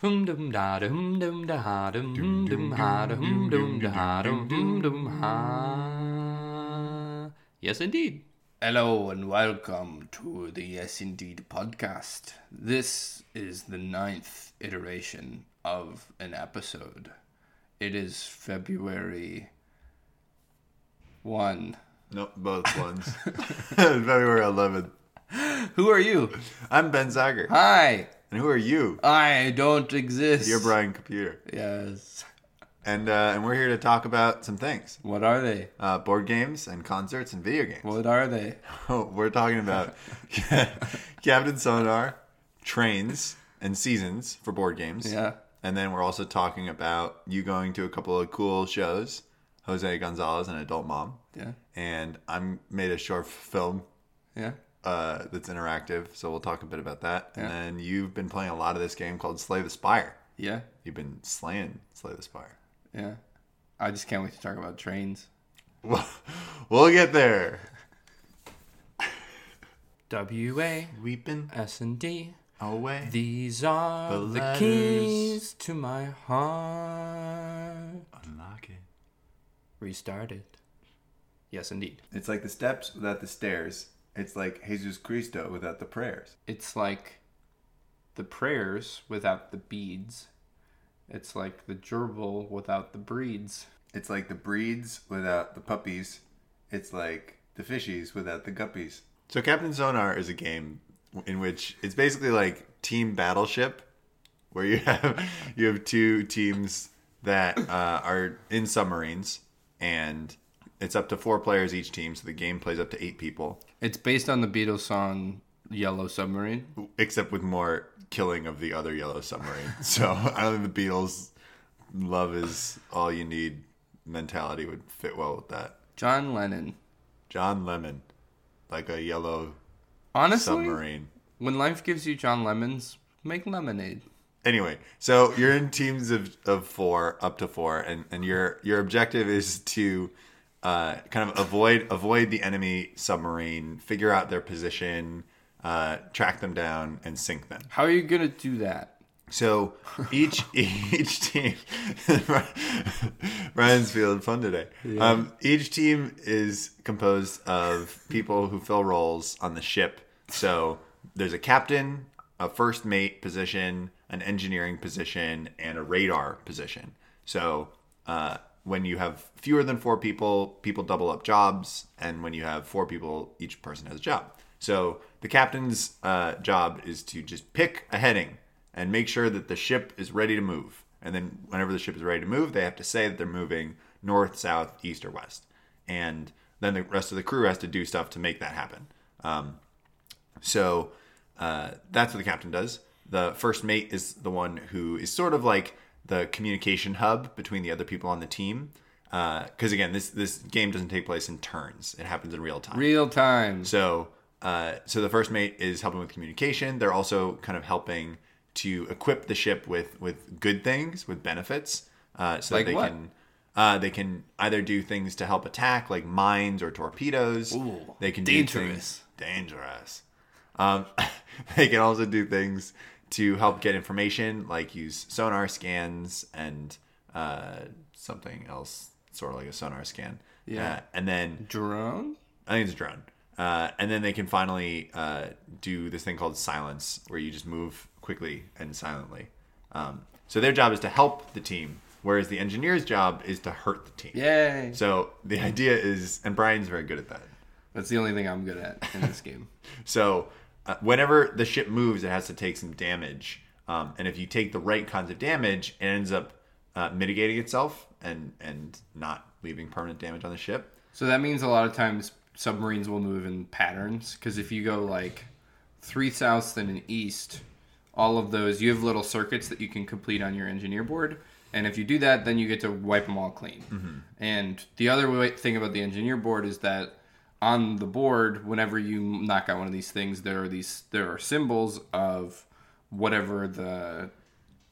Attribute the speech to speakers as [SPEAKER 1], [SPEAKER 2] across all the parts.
[SPEAKER 1] Hum dum da dum dum da dum dum dum ha dum dum da ha dum dum dum ha. Yes, indeed. Hello and welcome to the Yes Indeed podcast. This is the ninth iteration of an episode. It is February 1.
[SPEAKER 2] Nope, both ones. February 11th.
[SPEAKER 1] Who are you?
[SPEAKER 2] I'm Ben Zager.
[SPEAKER 1] Hi,
[SPEAKER 2] And who are you?
[SPEAKER 1] I don't exist.
[SPEAKER 2] You're Brian Computer.
[SPEAKER 1] Yes.
[SPEAKER 2] And uh, and we're here to talk about some things.
[SPEAKER 1] What are they?
[SPEAKER 2] Uh, board games and concerts and video games.
[SPEAKER 1] What are they?
[SPEAKER 2] we're talking about Captain Sonar, trains, and seasons for board games.
[SPEAKER 1] Yeah.
[SPEAKER 2] And then we're also talking about you going to a couple of cool shows, Jose Gonzalez and Adult Mom.
[SPEAKER 1] Yeah.
[SPEAKER 2] And I'm made a short film
[SPEAKER 1] Yeah.
[SPEAKER 2] Uh, that's interactive, so we'll talk a bit about that.
[SPEAKER 1] Yeah.
[SPEAKER 2] And then you've been playing a lot of this game called Slay the Spire.
[SPEAKER 1] Yeah.
[SPEAKER 2] You've been slaying Slay the Spire.
[SPEAKER 1] Yeah. I just can't wait to talk about trains.
[SPEAKER 2] We'll, we'll get there.
[SPEAKER 1] W A
[SPEAKER 2] Weeping
[SPEAKER 1] S and D.
[SPEAKER 2] away.
[SPEAKER 1] These are
[SPEAKER 2] The
[SPEAKER 1] the, keys to my heart.
[SPEAKER 2] Unlock it.
[SPEAKER 1] Restart it. Yes, indeed.
[SPEAKER 2] It's like the steps without the stairs. It's like Jesus Cristo without the prayers.
[SPEAKER 1] It's like the prayers without the beads. It's like the gerbil without the breeds.
[SPEAKER 2] It's like the breeds without the puppies. It's like the fishies without the guppies. So Captain Sonar is a game in which it's basically like team battleship, where you have you have two teams that uh, are in submarines, and it's up to four players each team. So the game plays up to eight people,
[SPEAKER 1] It's based on the Beatles song Yellow Submarine.
[SPEAKER 2] except with more killing of the other yellow submarine. so I don't think the Beatles' "love is all you need" mentality would fit well with that.
[SPEAKER 1] John Lennon.
[SPEAKER 2] John Lemon, like a yellow
[SPEAKER 1] Honestly,
[SPEAKER 2] submarine.
[SPEAKER 1] when life gives you John Lemons, make lemonade.
[SPEAKER 2] Anyway, so you're in teams of, of four, up to four, and, and your your objective is to uh, kind of avoid avoid the enemy submarine, figure out their position, uh, track them down, and sink them.
[SPEAKER 1] How are you gonna do that?
[SPEAKER 2] So each each team, Ryan's feeling fun today. Um, each team is composed of people who fill roles on the ship. So there's a captain, a first mate position, an engineering position, and a radar position. So uh, when you have fewer than four people, people double up jobs, and when you have four people, each person has a job. So the captain's uh, job is to just pick a heading and make sure that the ship is ready to move. And then whenever the ship is ready to move, they have to say that they're moving north, south, east, or west. And then the rest of the crew has to do stuff to make that happen. Um, so uh, that's what the captain does. The first mate is the one who is sort of like the communication hub between the other people on the team. Because again, this this game doesn't take place in turns; it happens in real time.
[SPEAKER 1] Real time.
[SPEAKER 2] So, uh, so the first mate is helping with communication. They're also kind of helping to equip the ship with with good things, with benefits, uh, so
[SPEAKER 1] Like
[SPEAKER 2] that they
[SPEAKER 1] what?
[SPEAKER 2] can uh, they can either do things to help attack, like mines or torpedoes.
[SPEAKER 1] Ooh,
[SPEAKER 2] they can
[SPEAKER 1] dangerous.
[SPEAKER 2] do things dangerous. Um, they can also do things to help get information, like use sonar scans and uh, something else, sort of like a sonar scan.
[SPEAKER 1] Yeah.
[SPEAKER 2] Uh, and then
[SPEAKER 1] Drone?
[SPEAKER 2] I think it's a drone. Uh, and then they can finally uh, do this thing called silence, where you just move quickly and silently. Um, so their job is to help the team, whereas the engineer's job is to hurt the team.
[SPEAKER 1] Yay.
[SPEAKER 2] So the idea is, and Brian's very good at that.
[SPEAKER 1] That's the only thing I'm good at in this game.
[SPEAKER 2] So uh, whenever the ship moves, it has to take some damage. Um, and if you take the right kinds of damage, it ends up uh, mitigating itself and and not leaving permanent damage on the ship.
[SPEAKER 1] So that means a lot of times submarines will move in patterns because if you go like three south and an east, all of those you have little circuits that you can complete on your engineer board, and if you do that, then you get to wipe them all clean. And the other way, thing about the engineer board is that on the board, whenever you knock out one of these things, there are these there are symbols of whatever the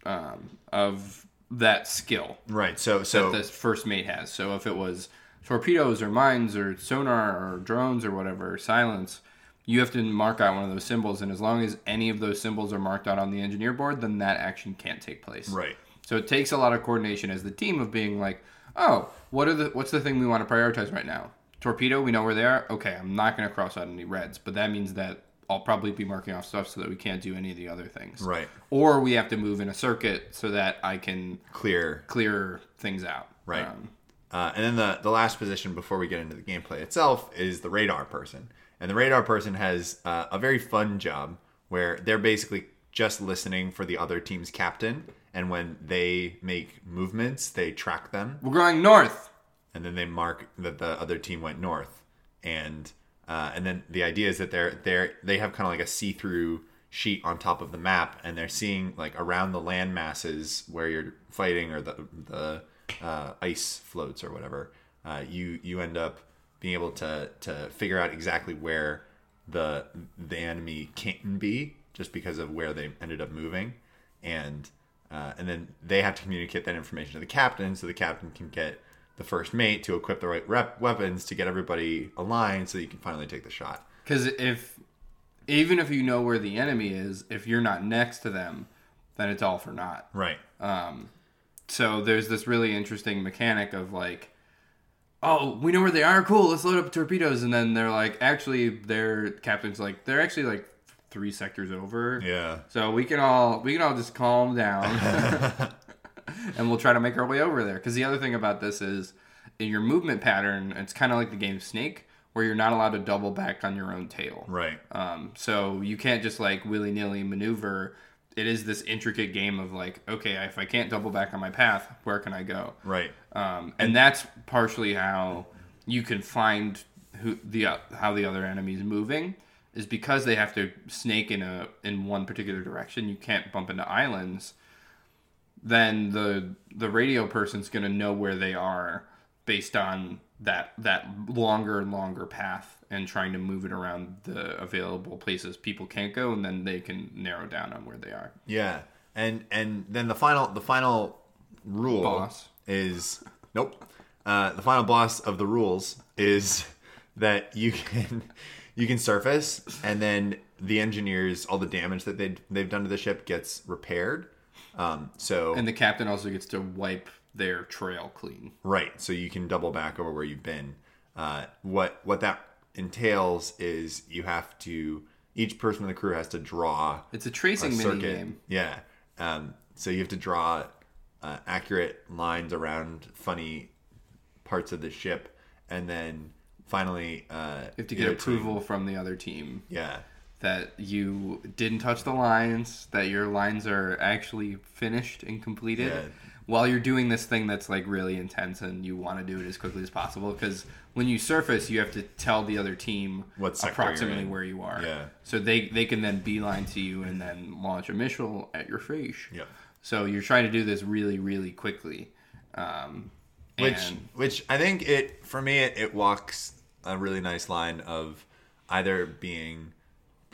[SPEAKER 1] um, of that skill
[SPEAKER 2] Right. So so
[SPEAKER 1] that the first mate has. So if it was torpedoes or mines or sonar or drones or whatever, silence, you have to mark out one of those symbols, and as long as any of those symbols are marked out on the engineer board, then that action can't take place.
[SPEAKER 2] Right.
[SPEAKER 1] So it takes a lot of coordination as the team of being like, oh, what are the what's the thing we want to prioritize right now? Torpedo, we know where they are. Okay, I'm not going to cross out any reds, but that means that I'll probably be marking off stuff so that we can't do any of the other things.
[SPEAKER 2] Right.
[SPEAKER 1] Or we have to move in a circuit so that I can
[SPEAKER 2] Clear.
[SPEAKER 1] clear things out.
[SPEAKER 2] Right.
[SPEAKER 1] Um,
[SPEAKER 2] Uh, and then the, the last position before we get into the gameplay itself is the radar person. And the radar person has uh, a very fun job where they're basically just listening for the other team's captain. And when they make movements, they track them.
[SPEAKER 1] we're going north.
[SPEAKER 2] And then they mark that the other team went north, and uh, and then the idea is that they're they're they have kind of like a see through sheet on top of the map, and they're seeing like around the land masses where you're fighting or the the uh, ice floats or whatever. Uh, you you end up being able to to figure out exactly where the the enemy can be just because of where they ended up moving, and uh, and then they have to communicate that information to the captain so the captain can get the first mate to equip the right rep weapons to get everybody aligned so you can finally take the shot.
[SPEAKER 1] Because if even if you know where the enemy is, if you're not next to them, then it's all for naught.
[SPEAKER 2] Right.
[SPEAKER 1] Um, so there's this really interesting mechanic of like, oh, we know where they are. Cool, let's load up torpedoes. And then they're like, actually, their captain's like, they're actually like three sectors over.
[SPEAKER 2] Yeah.
[SPEAKER 1] So we can all we can all just calm down, and we'll try to make our way over there. Because the other thing about this is, in your movement pattern, it's kind of like the game Snake, where you're not allowed to double back on your own tail.
[SPEAKER 2] Right.
[SPEAKER 1] Um, so you can't just like willy nilly maneuver. It is this intricate game of like, okay, if I can't double back on my path, where can I go?
[SPEAKER 2] Right.
[SPEAKER 1] Um, and that's partially how you can find who the uh, how the other enemy's moving is because they have to snake in a in one particular direction. You can't bump into islands. Then the the radio person's gonna know where they are based on that that longer and longer path and trying to move it around the available places people can't go, and then they can narrow down on where they are.
[SPEAKER 2] Yeah. And and then the final the final rule
[SPEAKER 1] Boss.
[SPEAKER 2] is nope. Uh, the final boss of the rules is that you can you can surface and then the engineers all the damage that they they've done to the ship gets repaired. Um, so
[SPEAKER 1] And the captain also gets to wipe their trail clean.
[SPEAKER 2] Right. So you can double back over where you've been. Uh, what what that entails is you have to each person in the crew has to draw
[SPEAKER 1] It's a tracing
[SPEAKER 2] a
[SPEAKER 1] mini game.
[SPEAKER 2] Yeah. Um, so you have to draw uh, accurate lines around funny parts of the ship, and then finally uh,
[SPEAKER 1] You have to get
[SPEAKER 2] team-
[SPEAKER 1] approval from the other team
[SPEAKER 2] Yeah.
[SPEAKER 1] That you didn't touch the lines, that your lines are actually finished and completed.
[SPEAKER 2] Yeah.
[SPEAKER 1] While you're doing this thing that's like really intense and you want to do it as quickly as possible, because when you surface, you have to tell the other team
[SPEAKER 2] What
[SPEAKER 1] approximately where you are.
[SPEAKER 2] Yeah.
[SPEAKER 1] So they they can then beeline to you and then launch a missile at your face.
[SPEAKER 2] Yep.
[SPEAKER 1] So you're trying to do this really really quickly. Um,
[SPEAKER 2] which
[SPEAKER 1] and-
[SPEAKER 2] which I think it for me it, it walks a really nice line of either being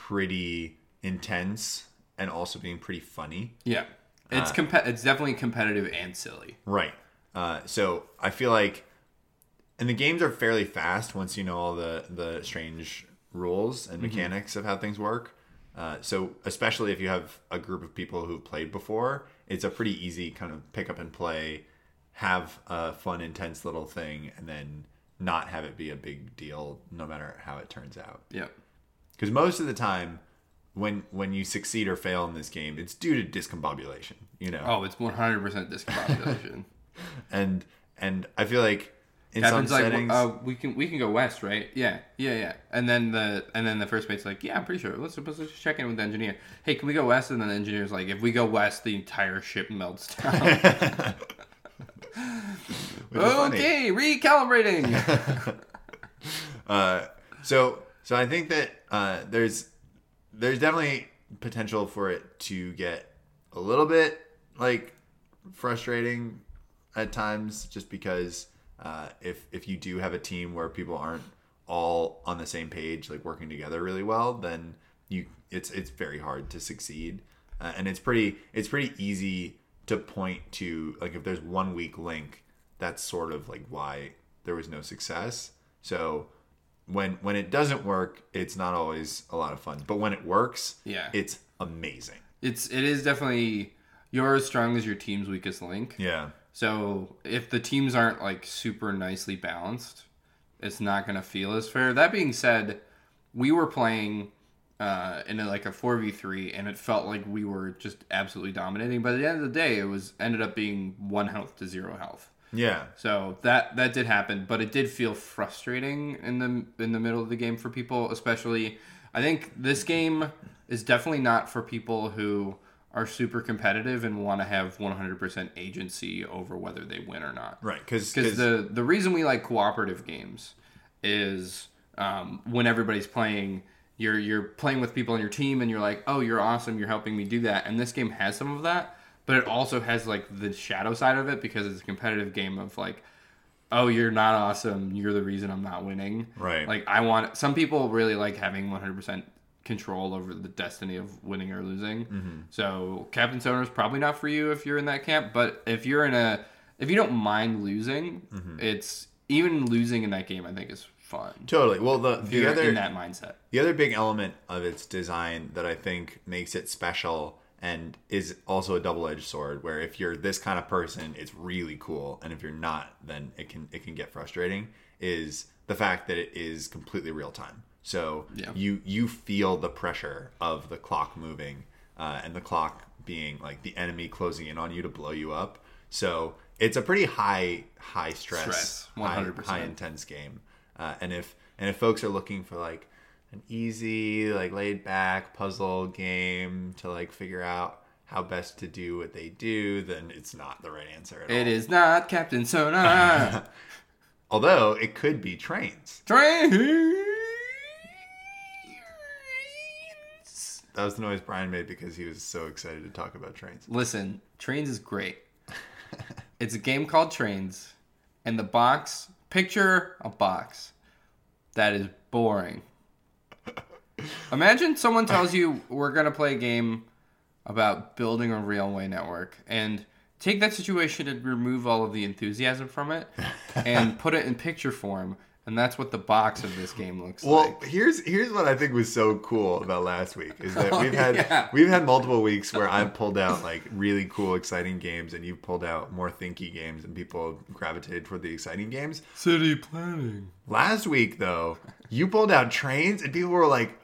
[SPEAKER 2] pretty intense and also being pretty funny.
[SPEAKER 1] yeah, it's
[SPEAKER 2] Uh,
[SPEAKER 1] comp- it's definitely competitive and silly.
[SPEAKER 2] Right. Uh, so I feel like, and the games are fairly fast once you know all the the strange rules and mechanics of how things work. Uh, so especially if you have a group of people who've played before, it's a pretty easy kind of pick up and play, have a fun, intense little thing, and then not have it be a big deal no matter how it turns out.
[SPEAKER 1] Yeah.
[SPEAKER 2] Because most of the time, when when you succeed or fail in this game, it's due to discombobulation. You know.
[SPEAKER 1] Oh, it's 100% discombobulation.
[SPEAKER 2] and and I feel like in
[SPEAKER 1] Captain's
[SPEAKER 2] some
[SPEAKER 1] like,
[SPEAKER 2] settings,
[SPEAKER 1] uh, we can we can go west, right? Yeah, yeah, yeah. And then the and then the first mate's like, yeah, I'm pretty sure. Let's let's just check in with the engineer. Hey, can we go west? And then the engineer's like, if we go west, the entire ship melts down.
[SPEAKER 2] which is funny.
[SPEAKER 1] okay, recalibrating.
[SPEAKER 2] Uh, so so I think that uh, there's there's definitely potential for it to get a little bit like frustrating at times, just because uh, if if you do have a team where people aren't all on the same page, like working together really well, then you it's it's very hard to succeed, uh, and it's pretty it's pretty easy to point to like if there's one weak link, that's sort of like why there was no success. So when when it doesn't work, it's not always a lot of fun. But when it works,
[SPEAKER 1] Yeah.
[SPEAKER 2] it's amazing.
[SPEAKER 1] It's it is definitely you're as strong as your team's weakest link.
[SPEAKER 2] Yeah.
[SPEAKER 1] So if the teams aren't like super nicely balanced, it's not going to feel as fair. That being said, we were playing uh, in a, like a four v three, and it felt like we were just absolutely dominating. But at the end of the day, it was ended up being one health to zero health.
[SPEAKER 2] Yeah.
[SPEAKER 1] So that that did happen, but it did feel frustrating in the in the middle of the game for people, especially. I think this game is definitely not for people who are super competitive and want to have 100% agency over whether they win or not.
[SPEAKER 2] Right. Because
[SPEAKER 1] Because the the reason we like cooperative games is um, when everybody's playing, you're you're playing with people on your team, and you're like, oh, you're awesome, you're helping me do that. And this game has some of that, but it also has like the shadow side of it because it's a competitive game of like, oh, you're not awesome, you're the reason I'm not winning.
[SPEAKER 2] Right.
[SPEAKER 1] Like I want some people really like having 100 percent control over the destiny of winning or losing.
[SPEAKER 2] Mm-hmm.
[SPEAKER 1] So Captain Sonar is probably not for you if you're in that camp. But if you're in a if you don't mind losing,
[SPEAKER 2] Mm-hmm.
[SPEAKER 1] it's even losing in that game. I think is fun.
[SPEAKER 2] totally. Well, the the other
[SPEAKER 1] in that mindset.
[SPEAKER 2] The other big element of its design that I think makes it special and is also a double-edged sword where if you're this kind of person it's really cool and if you're not then it can it can get frustrating is the fact that it is completely real time. So
[SPEAKER 1] Yeah.
[SPEAKER 2] you you feel the pressure of the clock moving uh, and the clock being like the enemy closing in on you to blow you up. So it's a pretty high high stress,
[SPEAKER 1] Stress,
[SPEAKER 2] high,
[SPEAKER 1] 100%.
[SPEAKER 2] high intense game. Uh, and if and if folks are looking for like an easy, like laid back puzzle game to like figure out how best to do what they do, then it's not the right answer at all.
[SPEAKER 1] It is not Captain Sonar.
[SPEAKER 2] Although it could be trains.
[SPEAKER 1] Trains.
[SPEAKER 2] That was the noise Brian made because he was so excited to talk about trains.
[SPEAKER 1] Listen, Trains is great. it's a game called Trains, and the box, picture a box that is boring. Imagine someone tells you we're going to play a game about building a railway network and take that situation and remove all of the enthusiasm from it and put it in picture form. And that's what the box of this game looks
[SPEAKER 2] Well,
[SPEAKER 1] like.
[SPEAKER 2] Well, here's here's what I think was so cool about last week is that oh, we've had
[SPEAKER 1] yeah.
[SPEAKER 2] we've had multiple weeks where I've pulled out like really cool, exciting games, and you've pulled out more thinky games, and people gravitated toward the exciting games.
[SPEAKER 1] City planning.
[SPEAKER 2] Last week, though, you pulled out trains, and people were like,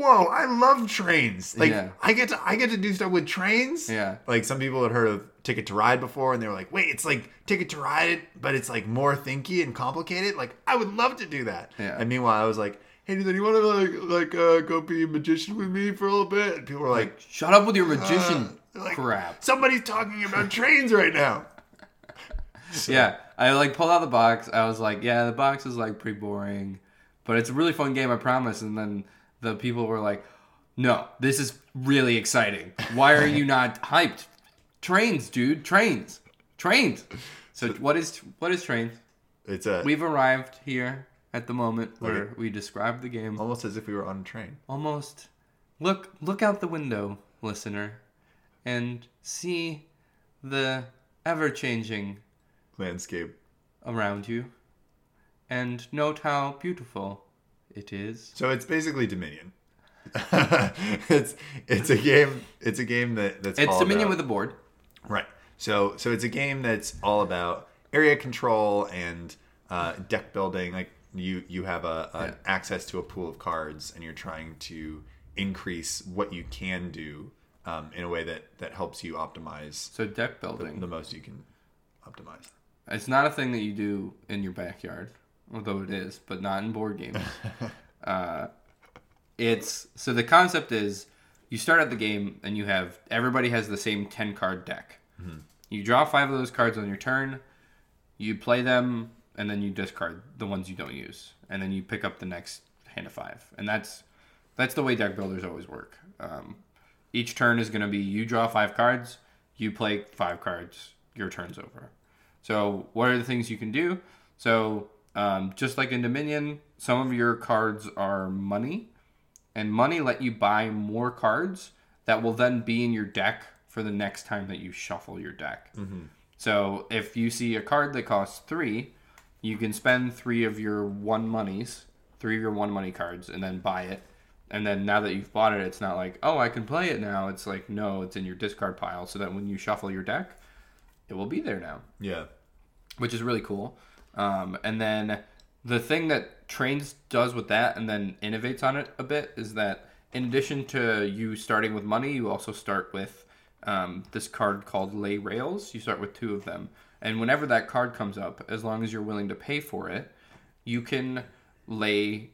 [SPEAKER 2] "Whoa, I love trains! Like,
[SPEAKER 1] Yeah.
[SPEAKER 2] I get to I get to do stuff with trains."
[SPEAKER 1] Yeah.
[SPEAKER 2] Like some people had heard of Ticket to Ride before, and they were like, "Wait, it's like Ticket to Ride, but it's like more thinky and complicated. Like, I would love to do that."
[SPEAKER 1] Yeah.
[SPEAKER 2] And meanwhile, I was like, "Hey, do you want to like like uh, go be a magician with me for a little bit?" And people were like,
[SPEAKER 1] Shut up with your magician
[SPEAKER 2] uh, like,
[SPEAKER 1] crap.
[SPEAKER 2] Somebody's talking about trains right now.
[SPEAKER 1] Yeah, I like pulled out the box. I was like, yeah, the box is like pretty boring, but it's a really fun game, I promise. And then the people were like, no, this is really exciting. Why are you not hyped? Trains, dude, trains, trains. So what is what is trains?
[SPEAKER 2] It's a
[SPEAKER 1] We've arrived here at the moment where we describe the game.
[SPEAKER 2] almost as if we were on a train.
[SPEAKER 1] Almost look look out the window, listener, and see the ever changing
[SPEAKER 2] Landscape.
[SPEAKER 1] around you and note how beautiful it is.
[SPEAKER 2] So it's basically Dominion. it's it's a game. It's a game that that's
[SPEAKER 1] It's Dominion
[SPEAKER 2] about-
[SPEAKER 1] with a board.
[SPEAKER 2] right. So so it's a game that's all about area control and uh, deck building. Like you you have a, a
[SPEAKER 1] Yeah.
[SPEAKER 2] access to a pool of cards, and you're trying to increase what you can do um, in a way that that helps you optimize
[SPEAKER 1] So deck
[SPEAKER 2] the,
[SPEAKER 1] building.
[SPEAKER 2] the most you can optimize.
[SPEAKER 1] It's not a thing that you do in your backyard, although it is, but not in board games. uh, it's so the concept is you start at the game and you have everybody has the same 10 card deck. You draw five of those cards on your turn, you play them, and then you discard the ones you don't use, and then you pick up the next hand of five. And that's that's the way deck builders always work. Um, each turn is going to be you draw five cards, you play five cards, your turn's over. So, what are the things you can do? So, um, just like in Dominion, some of your cards are money, and money let you buy more cards that will then be in your deck for the next time that you shuffle your deck. So, if you see a card that costs three, you can spend three of your one monies three of your one money cards and then buy it. And then now that you've bought it, it's not like, oh, I can play it now. It's like, no, it's in your discard pile so that when you shuffle your deck, it will be there now,
[SPEAKER 2] Yeah.
[SPEAKER 1] which is really cool. Um, and then the thing that Trains does with that and then innovates on it a bit is that in addition to you starting with money, you also start with um, this card called Lay Rails. You start with two of them. And whenever that card comes up, as long as you're willing to pay for it, you can lay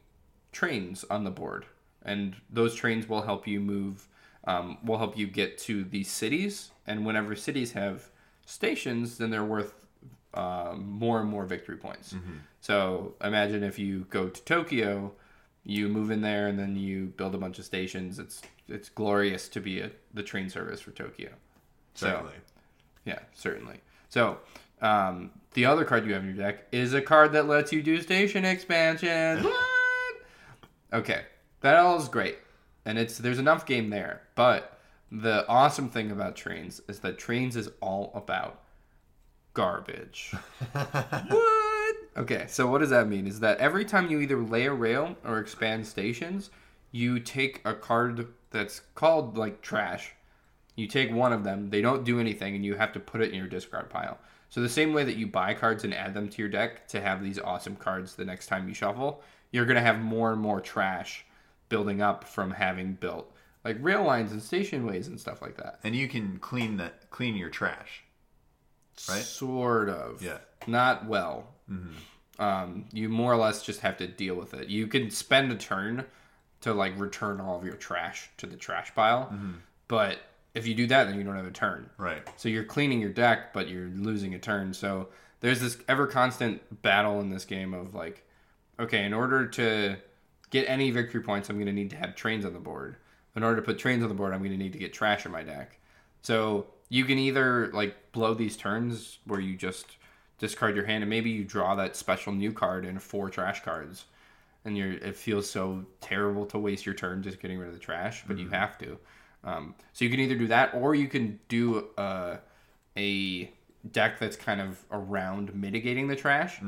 [SPEAKER 1] trains on the board. And those trains will help you move, um, will help you get to these cities. And whenever cities have stations, then they're worth uh, more and more victory points. So imagine if you go to Tokyo, you move in there and then you build a bunch of stations. It's it's glorious to be a, the train service for Tokyo.
[SPEAKER 2] Certainly.
[SPEAKER 1] Yeah, certainly. So um, the other card you have in your deck is a card that lets you do station expansion. what? Okay, that all is great, and it's there's enough game there. But the awesome thing about trains is that trains is all about garbage. what? Okay, so what does that mean? Is that every time you either lay a rail or expand stations, you take a card that's called like trash. You take one of them, they don't do anything, and you have to put it in your discard pile. So the same way that you buy cards and add them to your deck to have these awesome cards the next time you shuffle, you're gonna have more and more trash building up from having built like rail lines and station ways and stuff like that.
[SPEAKER 2] And you can clean that clean your trash. Right?
[SPEAKER 1] Sort of.
[SPEAKER 2] Yeah.
[SPEAKER 1] Not well. Um, you more or less just have to deal with it. You can spend a turn to like return all of your trash to the trash pile, but if you do that, then you don't have a turn.
[SPEAKER 2] Right.
[SPEAKER 1] So you're cleaning your deck, but you're losing a turn. So there's this ever constant battle in this game of like, okay, in order to get any victory points, I'm going to need to have trains on the board. In order to put trains on the board, I'm going to need to get trash in my deck. So you can either like blow these turns where you just discard your hand and maybe you draw that special new card and four trash cards. And you're it feels so terrible to waste your turn just getting rid of the trash, but you have to. Um, so you can either do that or you can do uh, a deck that's kind of around mitigating the trash.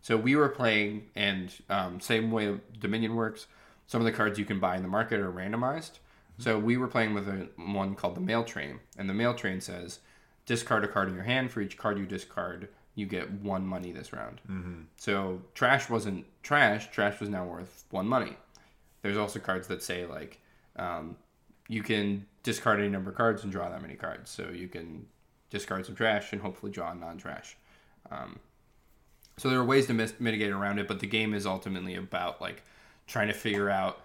[SPEAKER 1] So we were playing, and um, same way Dominion works. Some of the cards you can buy in the market are randomized. So we were playing with a one called the Mail Train, and the Mail Train says, discard a card in your hand. For each card you discard, you get one money this round. Mm-hmm. So trash wasn't trash. Trash was now worth one money. There's also cards that say like, um, you can discard any number of cards and draw that many cards. So you can discard some trash and hopefully draw a non-trash. Um, so there are ways to mis- mitigate around it, but the game is ultimately about like trying to figure out.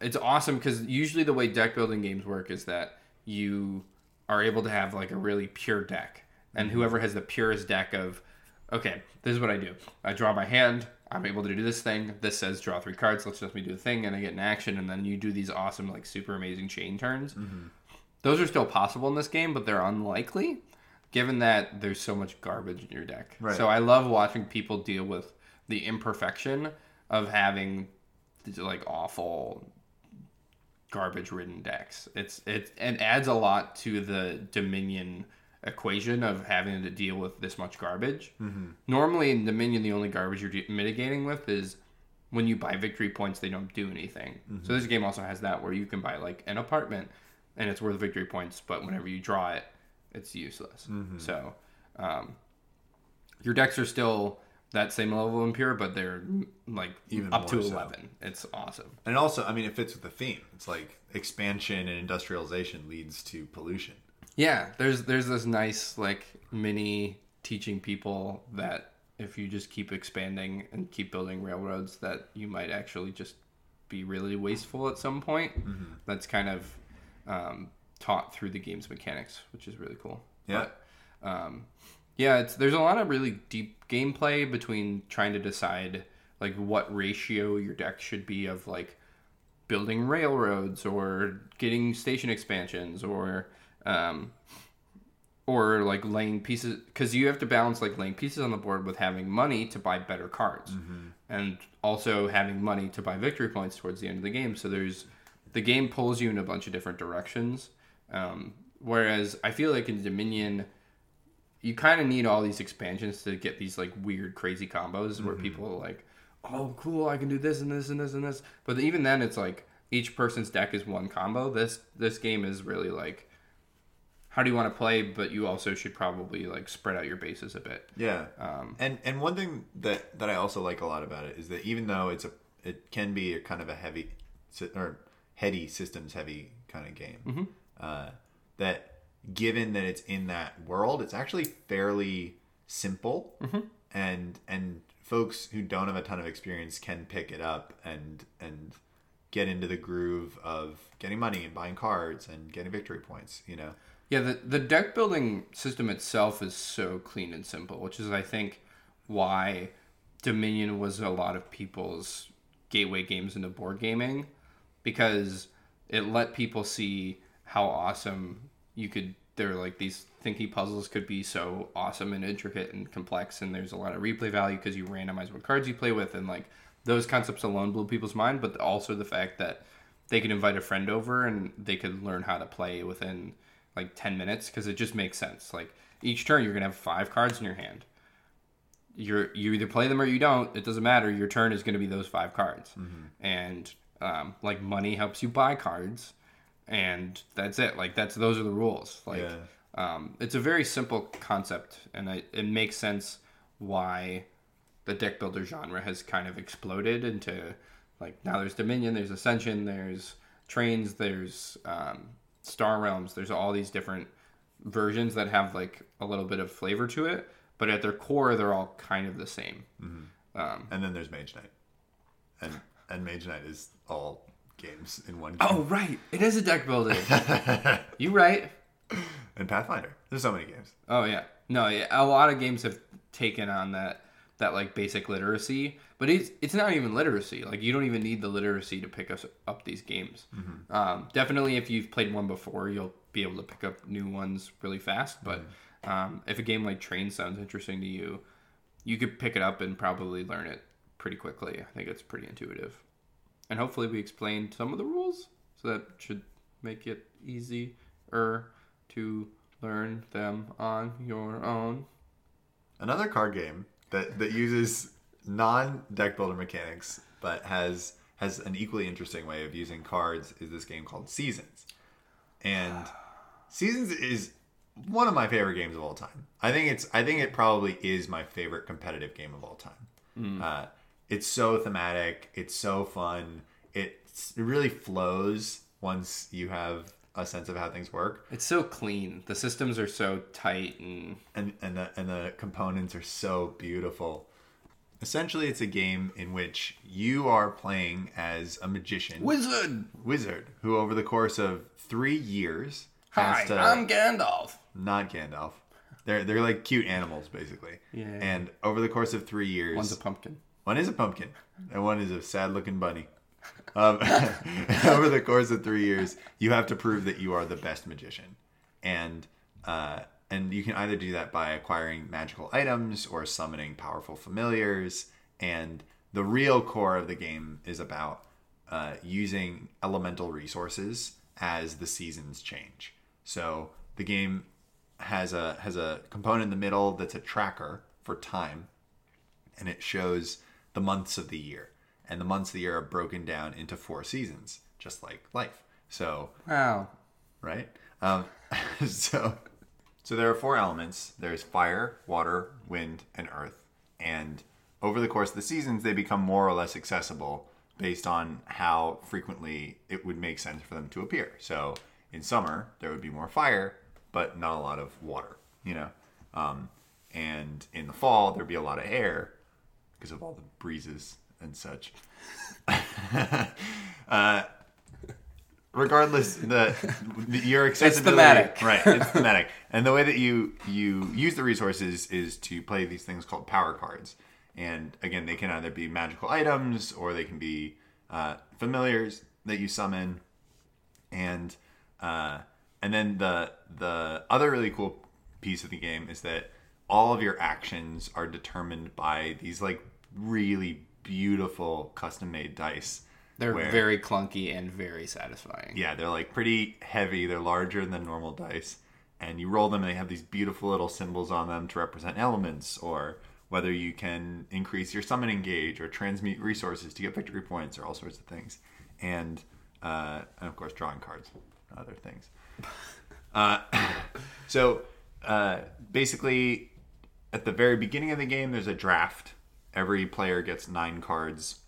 [SPEAKER 1] It's awesome because usually the way deck building games work is that you are able to have like a really pure deck, and mm-hmm. whoever has the purest deck of, okay, this is what I do. I draw my hand. I'm able to do this thing. This says draw three cards. Let's let me do the thing, and I get an action, and then you do these awesome like super amazing chain turns. Mm-hmm. Those are still possible in this game, but they're unlikely given that there's so much garbage in your deck.
[SPEAKER 2] Right.
[SPEAKER 1] So I love watching people deal with the imperfection of having like awful garbage ridden decks. It's it it adds a lot to the Dominion equation of having to deal with this much garbage. Mm-hmm. Normally in Dominion the only garbage you're de- mitigating with is when you buy victory points they don't do anything. Mm-hmm. So this game also has that where you can buy like an apartment and it's worth victory points, but whenever you draw it, it's useless. Mm-hmm. So um, your decks are still that same level of impure, but they're like
[SPEAKER 2] Even
[SPEAKER 1] up to
[SPEAKER 2] so.
[SPEAKER 1] eleven. It's awesome.
[SPEAKER 2] And also, I mean, it fits with the theme. It's like expansion and industrialization leads to pollution.
[SPEAKER 1] Yeah, there's there's this nice like mini teaching people that if you just keep expanding and keep building railroads, that you might actually just be really wasteful at some point. That's kind of um, taught through the game's mechanics, which is really cool.
[SPEAKER 2] Yeah.
[SPEAKER 1] But, um, yeah, it's there's a lot of really deep gameplay between trying to decide like what ratio your deck should be of like building railroads or getting station expansions or um, or like laying pieces because you have to balance like laying pieces on the board with having money to buy better cards and also having money to buy victory points towards the end of the game. So there's the game pulls you in a bunch of different directions. Um, whereas i feel like in dominion you kind of need all these expansions to get these like weird crazy combos where people are like oh cool, I can do this and this and this and this. But even then, it's like each person's deck is one combo. This this game is really like how do you want to play, but you also should probably like spread out your bases a bit.
[SPEAKER 2] Yeah. Um, and and one thing that that I also like a lot about it is that even though it's a it can be a kind of a heavy or heady systems heavy kind of game, mm-hmm. uh, that given that it's in that world, it's actually fairly simple mm-hmm. and and folks who don't have a ton of experience can pick it up and and get into the groove of getting money and buying cards and getting victory points, you know.
[SPEAKER 1] Yeah, the the deck building system itself is so clean and simple, which is I think why Dominion was a lot of people's gateway games into board gaming because it let people see how awesome you could there are like these thinky puzzles could be so awesome and intricate and complex and there's a lot of replay value because you randomize what cards you play with and like those concepts alone blew people's mind but also the fact that they could invite a friend over and they could learn how to play within like 10 minutes because it just makes sense. Like each turn you're gonna have five cards in your hand. You're you either play them or you don't it doesn't matter your turn is gonna be those five cards. Mm-hmm. and um, like money helps you buy cards and that's it. Like that's those are the rules. Like yeah. um, it's a very simple concept and it, it makes sense why the deck builder genre has kind of exploded into like now there's dominion there's ascension there's trains there's um, star realms. There's all these different versions that have like a little bit of flavor to it but at their core they're all kind of the same.
[SPEAKER 2] Mm-hmm. um, and then there's mage knight. And and mage knight is all games in one
[SPEAKER 1] game. Oh, right. It is a deck builder. you right.
[SPEAKER 2] And Pathfinder. There's so many games.
[SPEAKER 1] Oh yeah. No, yeah. A lot of games have taken on that that like basic literacy, but it's it's not even literacy. Like you don't even need the literacy to pick us up these games. Mm-hmm. Um, definitely, if you've played one before, you'll be able to pick up new ones really fast. But mm-hmm. um, if a game like Train sounds interesting to you, you could pick it up and probably learn it pretty quickly. I think it's pretty intuitive and hopefully we explained some of the rules so that should make it easier to learn them on your own.
[SPEAKER 2] Another card game that that uses non deck builder mechanics but has has an equally interesting way of using cards is this game called seasons. And seasons is one of my favorite games of all time. I think it's i think it probably is my favorite competitive game of all time. Mm. uh, it's so thematic. It's so fun. It's, it really flows once you have a sense of how things work.
[SPEAKER 1] It's so clean. The systems are so tight and
[SPEAKER 2] and and the and the components are so beautiful. Essentially, it's a game in which you are playing as a magician,
[SPEAKER 1] wizard,
[SPEAKER 2] wizard, who over the course of three years,
[SPEAKER 1] hi, to, I'm Gandalf.
[SPEAKER 2] Not Gandalf. They're they're like cute animals, basically. Yeah. And over the course of three years,
[SPEAKER 1] one's a pumpkin.
[SPEAKER 2] One is a pumpkin, and one is a sad-looking bunny. Um, over the course of three years, you have to prove that you are the best magician, and uh, and you can either do that by acquiring magical items or summoning powerful familiars. And the real core of the game is about uh, using elemental resources as the seasons change. So the game has a has a component in the middle that's a tracker for time, and it shows the months of the year. And the months of the year are broken down into four seasons, just like life. So,
[SPEAKER 1] wow.
[SPEAKER 2] Right? Um, so, so there are four elements there's fire, water, wind, and earth. And over the course of the seasons, they become more or less accessible based on how frequently it would make sense for them to appear. So, in summer, there would be more fire, but not a lot of water, you know? Um, and in the fall, there'd be a lot of air, because of all the breezes and such. uh, regardless, the, the your accessibility,
[SPEAKER 1] it's thematic.
[SPEAKER 2] right? It's thematic, and the way that you you use the resources is to play these things called power cards. And again, they can either be magical items or they can be uh, familiars that you summon, and uh, and then the the other really cool piece of the game is that all of your actions are determined by these like really beautiful custom made dice.
[SPEAKER 1] They're where, very clunky and very satisfying.
[SPEAKER 2] Yeah, they're like pretty heavy. They're larger than normal dice. And you roll them and they have these beautiful little symbols on them to represent elements or whether you can increase your summoning gauge or transmute resources to get victory points or all sorts of things, and uh, and of course drawing cards, other things. Uh, so uh, basically, at the very beginning of the game, there's a draft. Every player gets nine cards,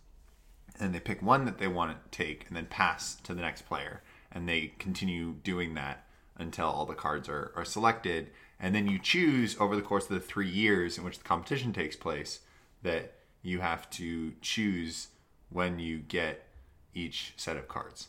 [SPEAKER 2] and they pick one that they want to take, and then pass to the next player, and they continue doing that until all the cards are, are selected. And then you choose over the course of the three years in which the competition takes place that you have to choose when you get each set of cards.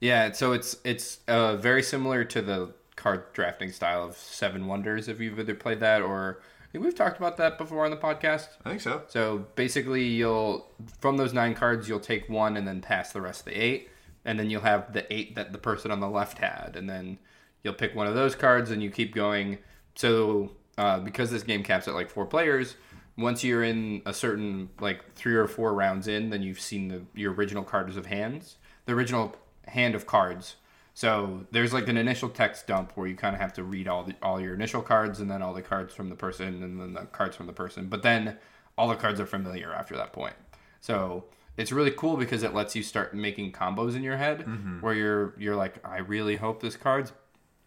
[SPEAKER 1] Yeah, so it's it's uh, very similar to the card drafting style of Seven Wonders. If you've either played that or think we've talked about that before on the podcast.
[SPEAKER 2] I think so.
[SPEAKER 1] So basically, you'll from those nine cards, you'll take one and then pass the rest of the eight, and then you'll have the eight that the person on the left had, and then you'll pick one of those cards and you keep going. So uh, because this game caps at like four players, once you're in a certain like three or four rounds in, then you've seen the your original cards of hands, the original hand of cards. So there's like an initial text dump where you kind of have to read all the all your initial cards and then all the cards from the person and then the cards from the person. But then all the cards are familiar after that point. So it's really cool because it lets you start making combos in your head where you're you're like, I really hope this card's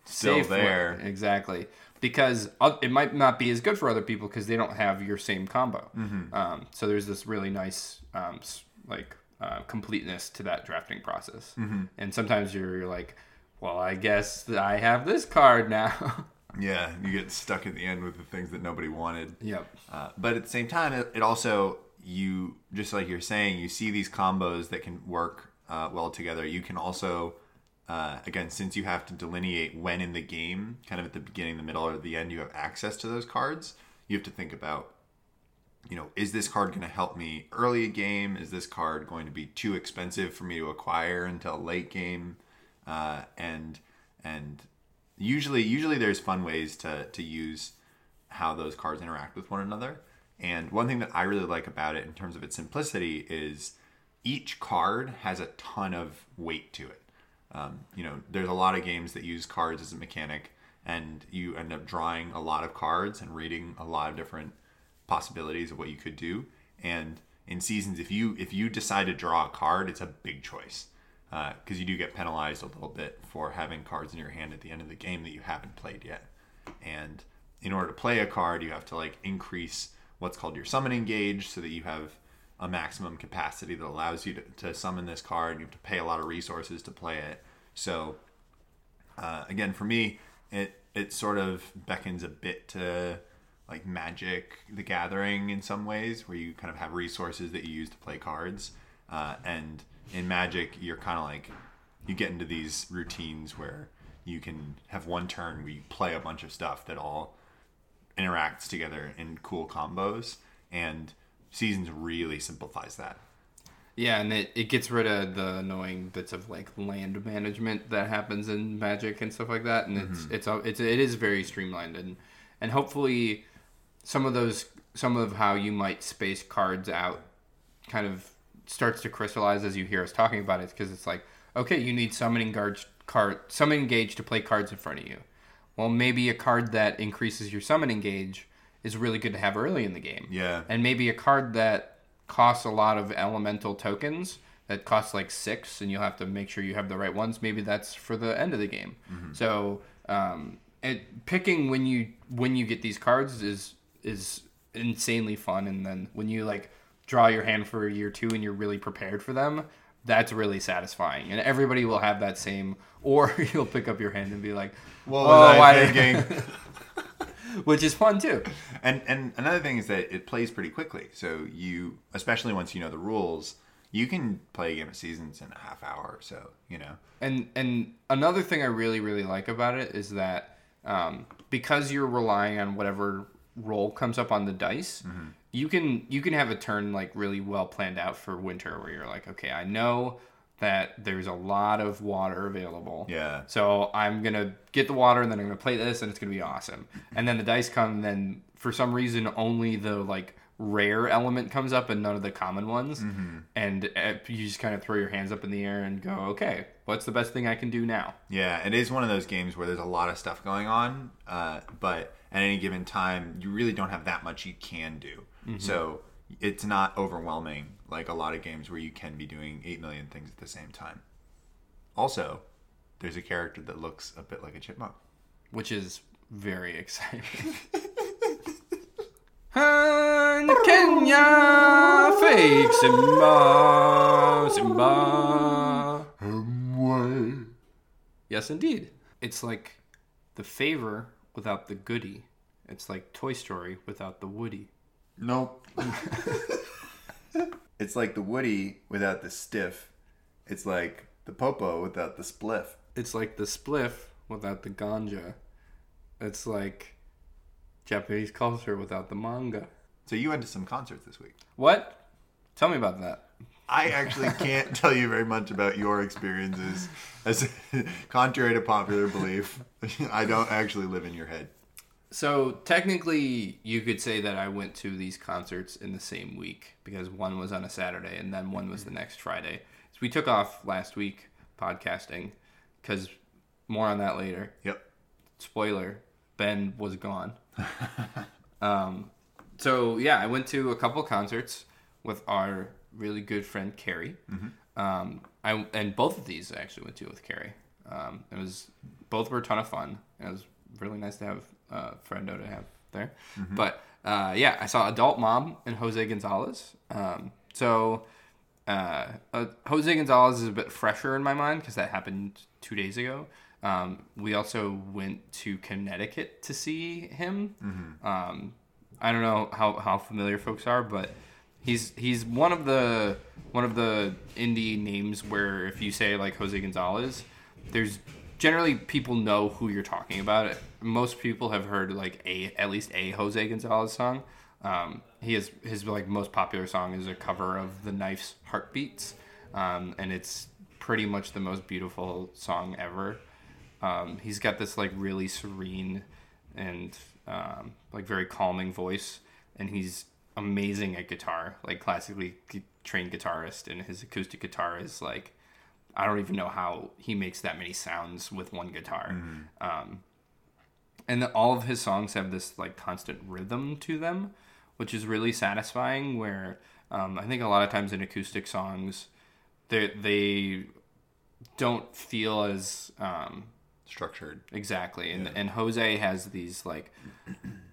[SPEAKER 2] Still there.
[SPEAKER 1] word. exactly because it might not be as good for other people because they don't have your same combo
[SPEAKER 2] Mm-hmm.
[SPEAKER 1] um, so there's this really nice um, like uh, completeness to that drafting process
[SPEAKER 2] Mm-hmm.
[SPEAKER 1] and sometimes you're, you're like well i guess i have this card now
[SPEAKER 2] Yeah, you get stuck at the end with the things that nobody wanted.
[SPEAKER 1] yep
[SPEAKER 2] Uh, but at the same time, it, it also you just like you're saying, you see these combos that can work uh, well together. You can also, uh, again, since you have to delineate when in the game, kind of at the beginning, the middle, or the end, you have access to those cards. You have to think about, you know, is this card going to help me early game? Is this card going to be too expensive for me to acquire until late game? Uh, and and usually usually there's fun ways to to use how those cards interact with one another. And one thing that I really like about it in terms of its simplicity is each card has a ton of weight to it. Um, you know, there's a lot of games that use cards as a mechanic, and you end up drawing a lot of cards and reading a lot of different possibilities of what you could do. And in seasons, if you if you decide to draw a card, it's a big choice because you do get penalized a little bit for having cards in your hand at the end of the game that you haven't played yet. And in order to play a card, you have to like increase what's called your summoning gauge so that you have a maximum capacity that allows you to, to summon this card. You have to pay a lot of resources to play it. So uh, again, for me, it it sort of beckons a bit to like Magic: The Gathering in some ways, where you kind of have resources that you use to play cards. Uh, and in Magic, you're kind of like you get into these routines where you can have one turn where you play a bunch of stuff that all interacts together in cool combos. And Seasons really simplifies that.
[SPEAKER 1] yeah and it, it gets rid of the annoying bits of like land management that happens in magic and stuff like that and it's it's a- it's it is very streamlined and and hopefully some of those some of how you might space cards out kind of starts to crystallize as you hear us talking about it because it's like okay you need summoning guard card summoning gauge to play cards in front of you. Well maybe a card that increases your summoning gauge is really good to have early in the game.
[SPEAKER 2] Yeah.
[SPEAKER 1] and maybe a card that costs a lot of elemental tokens that costs like six and you'll have to make sure you have the right ones maybe that's for the end of the game. So um, it, picking when you when you get these cards is is insanely fun and then when you like draw your hand for a year two and you're really prepared for them that's really satisfying and everybody will have that same or you'll pick up your hand and be like
[SPEAKER 2] What
[SPEAKER 1] "Oh, why did-"
[SPEAKER 2] thinking?
[SPEAKER 1] which is fun too
[SPEAKER 2] And and another thing is that it plays pretty quickly. So you, especially once you know the rules, you can play a game of seasons in a half hour or so. You know.
[SPEAKER 1] And and another thing I really really like about it is that um, because you're relying on whatever roll comes up on the dice, you can you can have a turn like really well planned out for winter where you're like, okay, I know that there's a lot of water available.
[SPEAKER 2] Yeah.
[SPEAKER 1] So I'm gonna get the water and then I'm gonna play this and it's gonna be awesome. And then the dice come and then for some reason only the like rare element comes up and none of the common ones. And uh, you just kind of throw your hands up in the air and go, okay, what's the best thing I can do now?
[SPEAKER 2] Yeah, it is one of those games where there's a lot of stuff going on, uh, but at any given time, you really don't have that much you can do. Mm-hmm. So it's not overwhelming like a lot of games where you can be doing 8 million things at the same time. Also, there's a character that looks a bit like a chipmunk.
[SPEAKER 1] which is very exciting. And Kenya, fake Simba, Simba. Yes, indeed. It's like the favor without the goody. It's like Toy Story without the Woody.
[SPEAKER 2] Nope. it's like the Woody without the stiff. It's like the Popo without the spliff.
[SPEAKER 1] It's like the spliff without the ganja. It's like Japanese culture without the manga.
[SPEAKER 2] So you went to some concerts this week.
[SPEAKER 1] What? Tell me about that.
[SPEAKER 2] I actually can't tell you very much about your experiences. As contrary to popular belief, I don't actually live in your head.
[SPEAKER 1] So technically, you could say that I went to these concerts in the same week because one was on a Saturday and then one was the next Friday. So we took off last week podcasting because more on that later.
[SPEAKER 2] Yep.
[SPEAKER 1] Spoiler: Ben was gone. um, so yeah, I went to a couple concerts with our really good friend Carrie. Um, I and both of these I actually went to with Carrie. Um, it was both were a ton of fun. It was really nice to have a friendo to have there. But uh, yeah, I saw Adult Mom and Jose Gonzalez. Um, so uh, uh, Jose Gonzalez is a bit fresher in my mind because that happened two days ago. Um, we also went to Connecticut to see him. Um, I don't know how, how familiar folks are, but he's he's one of the one of the indie names where if you say like Jose Gonzalez, there's generally people know who you're talking about. Most people have heard like a at least a Jose Gonzalez song. Um, he is his like most popular song is a cover of the Knife's Heartbeats, um, and it's pretty much the most beautiful song ever. Um, he's got this like really serene and um, like very calming voice, and he's amazing at guitar, like classically trained guitarist, and his acoustic guitar is like I don't even know how he makes that many sounds with one guitar. Um, and the, all of his songs have this like constant rhythm to them, which is really satisfying. Where um, I think a lot of times in acoustic songs, they they don't feel as um,
[SPEAKER 2] Structured.
[SPEAKER 1] Exactly, and and Jose has these like,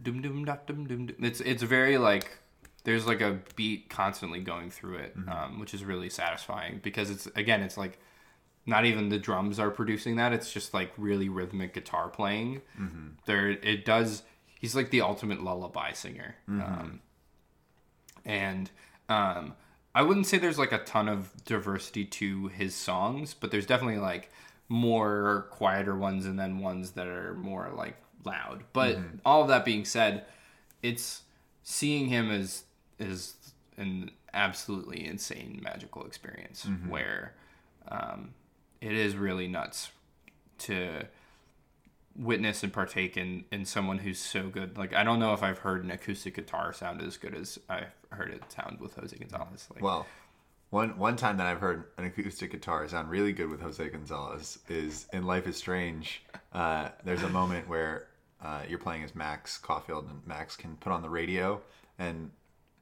[SPEAKER 1] dum dum dum. dum. It's it's very like there's like a beat constantly going through it, um, which is really satisfying because it's again it's like not even the drums are producing that. It's just like really rhythmic guitar playing. There it does. He's like the ultimate lullaby singer, um, and um, I wouldn't say there's like a ton of diversity to his songs, but there's definitely like more quieter ones and then ones that are more like loud. But all of that being said, it's seeing him as is an absolutely insane magical experience where um, it is really nuts to witness and partake in in someone who's so good. Like I don't know if I've heard an acoustic guitar sound as good as I've heard it sound with Jose Gonzalez. Like,
[SPEAKER 2] Well, one one time that I've heard an acoustic guitar sound really good with Jose Gonzalez is in Life is Strange. Uh, there's a moment where uh, you're playing as Max Caulfield, and Max can put on the radio, and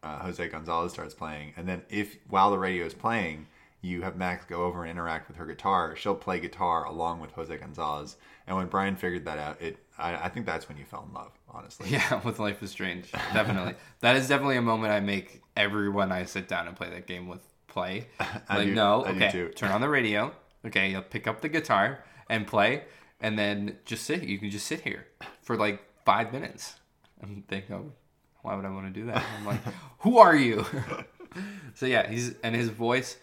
[SPEAKER 2] uh, Jose Gonzalez starts playing. And then if while the radio is playing, you have Max go over and interact with her guitar, she'll play guitar along with Jose Gonzalez. And when Brian figured that out, it I, I think that's when you fell in love, honestly.
[SPEAKER 1] Yeah, with Life is Strange. Definitely. that is definitely a moment I make everyone I sit down and play that game with play.
[SPEAKER 2] I
[SPEAKER 1] like,
[SPEAKER 2] do-
[SPEAKER 1] no,
[SPEAKER 2] I
[SPEAKER 1] okay, turn on the radio. Okay, you'll pick up the guitar and play, and then just sit. You can just sit here for like five minutes and think, oh, why would I want to do that? I'm like, who are you? so yeah, he's and his voice.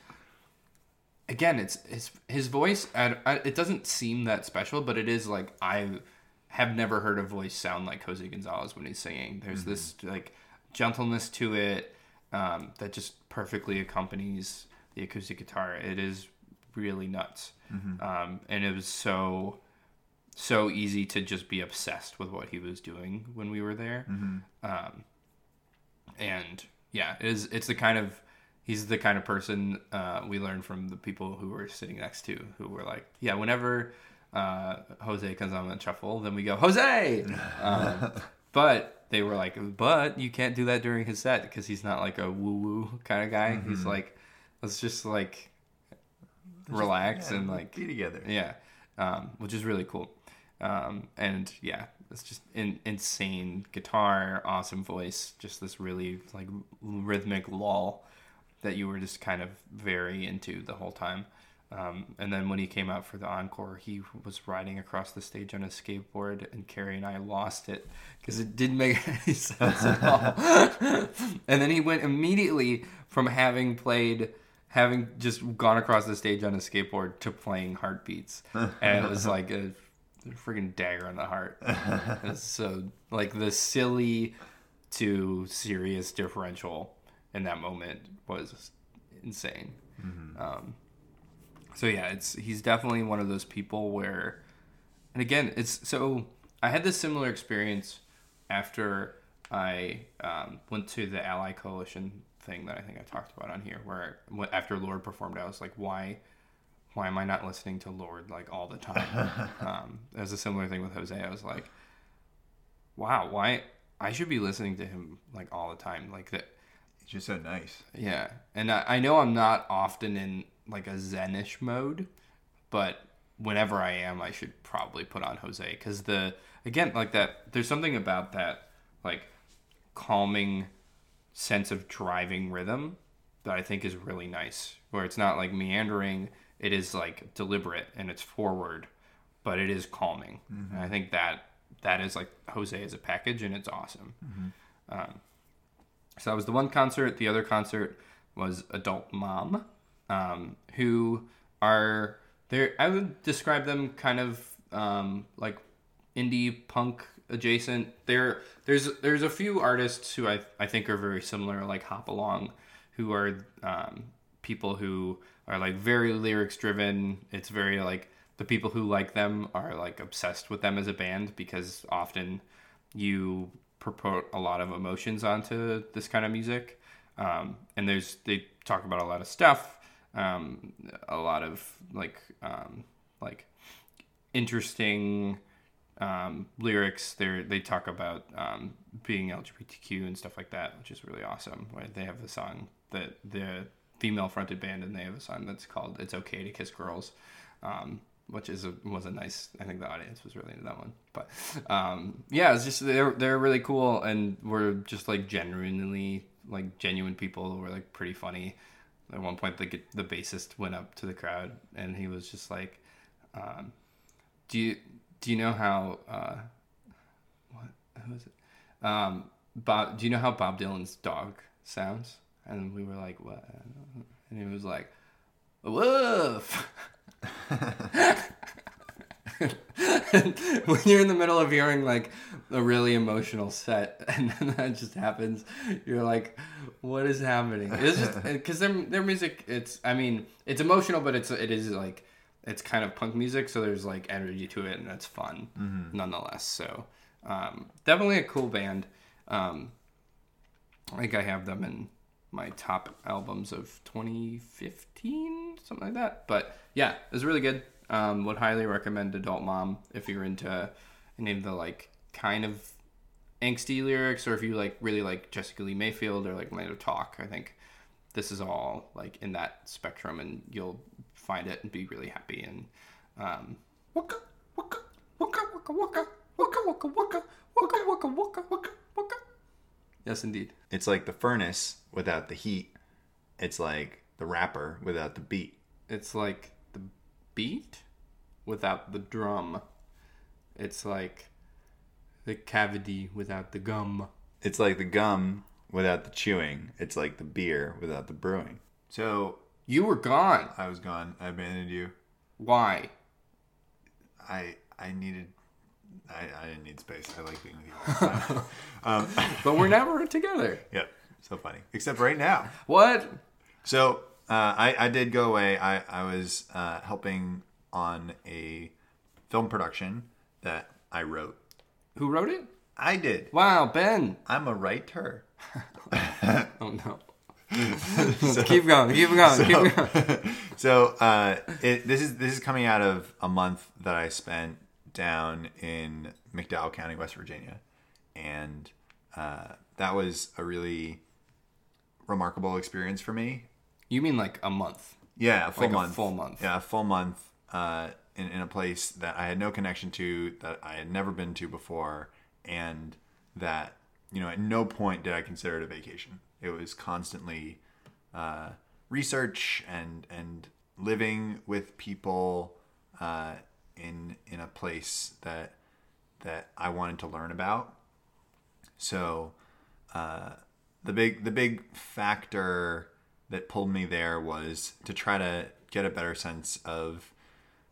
[SPEAKER 1] Again, it's his his voice. I, I, it doesn't seem that special, but it is like I have never heard a voice sound like Jose Gonzalez when he's singing. There's this like gentleness to it um, that just perfectly accompanies the acoustic guitar. It is really nuts, um, and it was so so easy to just be obsessed with what he was doing when we were there. Um, and yeah, it is. It's the kind of he's the kind of person uh, we learned from the people who were sitting next to, who were like, yeah, whenever uh, Jose comes on the shuffle, then we go Jose. um, but they were like, but you can't do that during his set because he's not like a woo woo kind of guy. He's like, let's just like relax
[SPEAKER 2] Yeah,
[SPEAKER 1] and like
[SPEAKER 2] be together.
[SPEAKER 1] yeah, um, which is really cool. Um, and yeah, it's just in, insane guitar, awesome voice, just this really like rhythmic lull that you were just kind of very into the whole time. Um, and then when he came out for the encore, he was riding across the stage on a skateboard, and Carrie and I lost it because it didn't make any sense at all. and then he went immediately from having played, having just gone across the stage on a skateboard to playing Heartbeats, and it was like a freaking dagger in the heart. So like the silly to serious differential in that moment was insane. Um, so yeah, it's he's definitely one of those people where, and again, it's so I had this similar experience after I um, went to the Ally Coalition thing that I think I talked about on here, where after Lorde performed, I was like, why, why am I not listening to Lorde like all the time? um, there's a similar thing with Jose. I was like, wow, why I should be listening to him like all the time, like that.
[SPEAKER 2] It's just so nice.
[SPEAKER 1] Yeah, and I, I know I'm not often in like a zenish mode, but whenever I am, I should probably put on Jose because the again like that. There's something about that like calming sense of driving rhythm that I think is really nice. Where it's not like meandering, it is like deliberate and it's forward, but it is calming. And I think that that is like Jose as a package, and it's awesome. Um, so that was the one concert. The other concert was Adult Mom, um, who are there. I would describe them kind of um, like indie punk adjacent. There, there's there's a few artists who I I think are very similar, like Hop Along, who are um, people who are like very lyrics driven. It's very like the people who like them are like obsessed with them as a band because often you purport a lot of emotions onto this kind of music. Um, and there's they talk about a lot of stuff, um, a lot of like um, like interesting um, lyrics. They they talk about um, being LGBTQ and stuff like that, which is really awesome. They have the song that the female fronted band, and they have a song that's called "It's Okay to Kiss Girls." Um, which is a, was a nice. I think the audience was really into that one. But um, yeah, it's just they're they're really cool, and we're just like genuinely like genuine people. We're like pretty funny. At one point, the the bassist went up to the crowd, and he was just like, um, "Do you do you know how uh, what who is it? Um, Bob? Do you know how Bob Dylan's dog sounds?" And we were like, "What?" And he was like, "Woof." when you're in the middle of hearing like a really emotional set and then that just happens you're like what is happening it's just because their, their music it's i mean it's emotional but it's it is like it's kind of punk music so there's like energy to it and it's fun nonetheless so um, definitely a cool band um, i think i have them in my top albums of 2015 something like that but yeah it was really good um, would highly recommend adult mom if you're into any of the like kind of angsty lyrics or if you like really like Jessica Lea Mayfield or like Land of talk i think this is all like in that spectrum and you'll find it and be really happy and um waka waka waka waka waka waka waka waka waka waka waka waka waka yes indeed
[SPEAKER 2] It's like the furnace without the heat. It's like the rapper without the beat.
[SPEAKER 1] It's like the beat without the drum. It's like the cavity without the gum.
[SPEAKER 2] It's like the gum without the chewing. It's like the beer without the brewing. So
[SPEAKER 1] You were gone.
[SPEAKER 2] I was gone. I abandoned you.
[SPEAKER 1] Why?
[SPEAKER 2] I I needed. I, I didn't need space. I like being with you all the time. um,
[SPEAKER 1] But we're never together.
[SPEAKER 2] yep. So funny. Except right now.
[SPEAKER 1] What?
[SPEAKER 2] So uh, I, I did go away. I, I was uh, helping on a film production that I wrote.
[SPEAKER 1] Who wrote it?
[SPEAKER 2] I did.
[SPEAKER 1] Wow, Ben.
[SPEAKER 2] I'm a writer.
[SPEAKER 1] Oh no. keep going. Keep going. keep going.
[SPEAKER 2] so uh, it, this is this is coming out of a month that I spent down in McDowell County, West Virginia, and uh, that was a really remarkable experience for me.
[SPEAKER 1] You mean like a month?
[SPEAKER 2] Yeah, a full
[SPEAKER 1] Like a
[SPEAKER 2] month.
[SPEAKER 1] full month.
[SPEAKER 2] Yeah, a full month uh, in, in a place that I had no connection to, that I had never been to before, and that, you know, at no point did I consider it a vacation. It was constantly uh, research and and living with people uh, in in a place that that I wanted to learn about. So uh, the big the big factor that pulled me there was to try to get a better sense of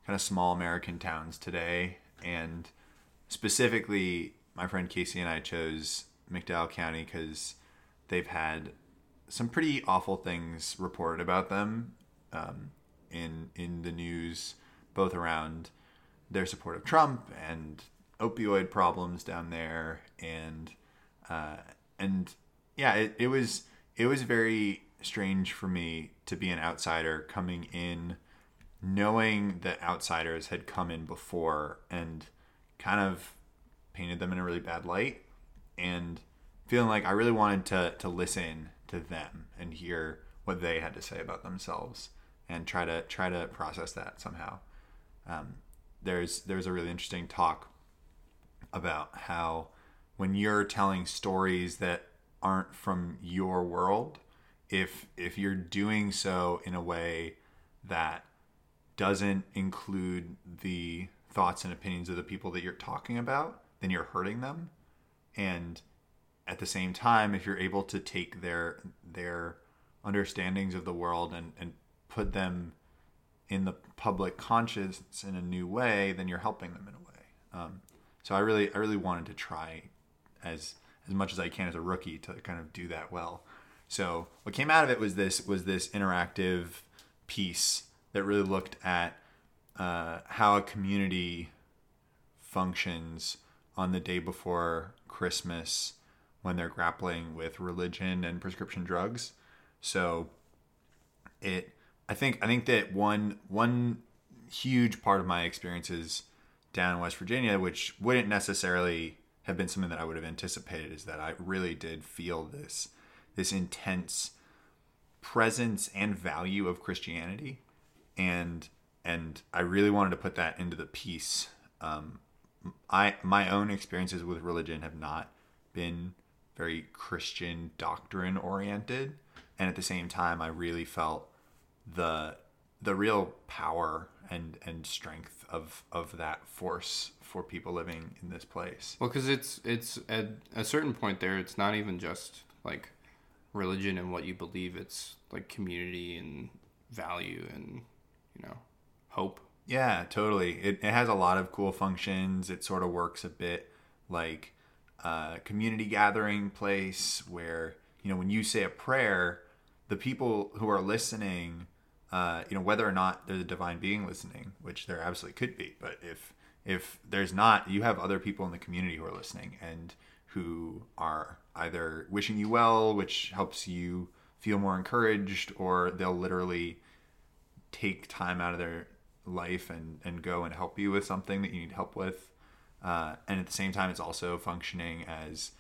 [SPEAKER 2] kind of small American towns today, and specifically, my friend Casey and I chose McDowell County because they've had some pretty awful things reported about them um, in in the news, both around their support of Trump and opioid problems down there, and uh, and yeah, it, it was it was very strange for me to be an outsider coming in, knowing that outsiders had come in before and kind of painted them in a really bad light, and feeling like I really wanted to to listen to them and hear what they had to say about themselves and try to try to process that somehow. Um, there's there's a really interesting talk about how when you're telling stories that aren't from your world, if if you're doing so in a way that doesn't include the thoughts and opinions of the people that you're talking about, then you're hurting them. And at the same time, if you're able to take their their understandings of the world and, and put them in the public conscience in a new way, then you're helping them in a way. Um, so I really, I really wanted to try as as much as I can as a rookie to kind of do that well. So what came out of it was this was this interactive piece that really looked at uh, how a community functions on the day before Christmas when they're grappling with religion and prescription drugs. So it I think I think that one one huge part of my experiences down in West Virginia, which wouldn't necessarily have been something that I would have anticipated, is that I really did feel this this intense presence and value of Christianity, and and I really wanted to put that into the piece. Um, I my own experiences with religion have not been very Christian doctrine oriented, and at the same time, I really felt the the real power and and strength of of that force for people living in this place.
[SPEAKER 1] Well, because it's it's at a certain point there, it's not even just like religion and what you believe. It's like community and value and you know hope.
[SPEAKER 2] Yeah, totally. It, it has a lot of cool functions. It sort of works a bit like a community gathering place where, you know, when you say a prayer, the people who are listening, uh, you know, whether or not there's a divine being listening, which there absolutely could be, but if if there's not, you have other people in the community who are listening and who are either wishing you well, which helps you feel more encouraged, or they'll literally take time out of their life and, and go and help you with something that you need help with. Uh, and at the same time, it's also functioning as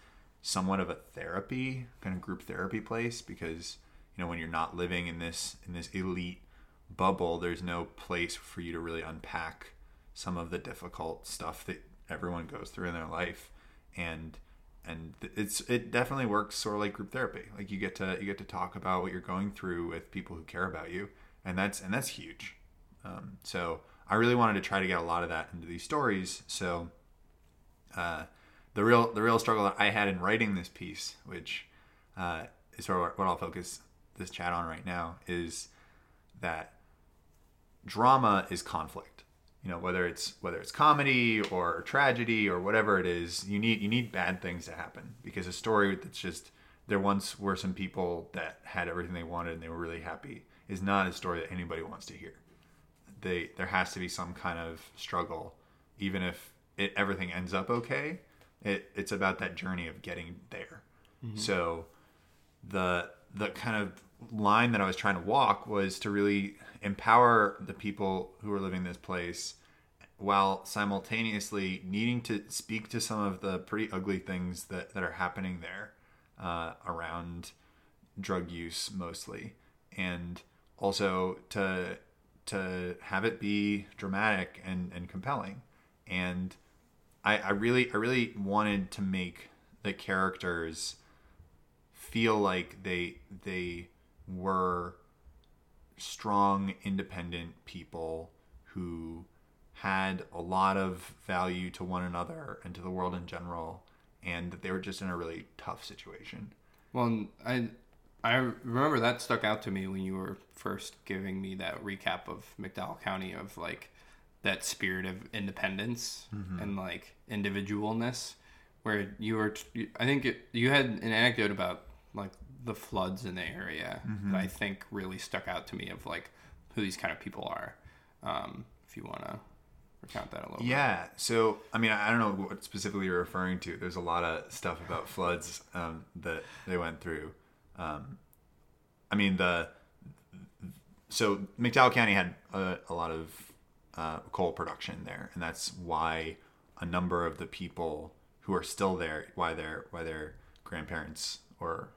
[SPEAKER 2] somewhat of a therapy, kind of group therapy place because you know when you're not living in this in this elite bubble, there's no place for you to really unpack some of the difficult stuff that everyone goes through in their life, and and it's it definitely works sort of like group therapy. Like you get to you get to talk about what you're going through with people who care about you, and that's and that's huge. Um, so I really wanted to try to get a lot of that into these stories. So uh, the real the real struggle that I had in writing this piece, which uh, is sort of what I'll focus this chat on right now, is that drama is conflict. You know, whether it's whether it's comedy or tragedy or whatever it is, you need you need bad things to happen because a story that's just there once were some people that had everything they wanted and they were really happy is not a story that anybody wants to hear. They there has to be some kind of struggle, even if it everything ends up okay. It it's about that journey of getting there. Mm-hmm. So the the kind of line that I was trying to walk was to really empower the people who are living this place while simultaneously needing to speak to some of the pretty ugly things that, that are happening there uh, around drug use mostly. And also to to have it be dramatic and, and compelling. And I, I really I really wanted to make the characters feel like they they were strong independent people who had a lot of value to one another and to the world in general and that they were just in a really tough situation
[SPEAKER 1] Well, I I remember that stuck out to me when you were first giving me that recap of McDowell County of like that spirit of independence mm-hmm. and like individualness, where you were. I think it, you had an anecdote about like the floods in the area that I think really stuck out to me of like who these kind of people are. Um, if you want to recount that a little.
[SPEAKER 2] Yeah. So, I mean, I I don't know what specifically you're referring to. There's a lot of stuff about floods um, that they went through. Um, I mean, the so McDowell County had a, a lot of uh, coal production there, and that's why a number of the people who are still there, why their why their grandparents or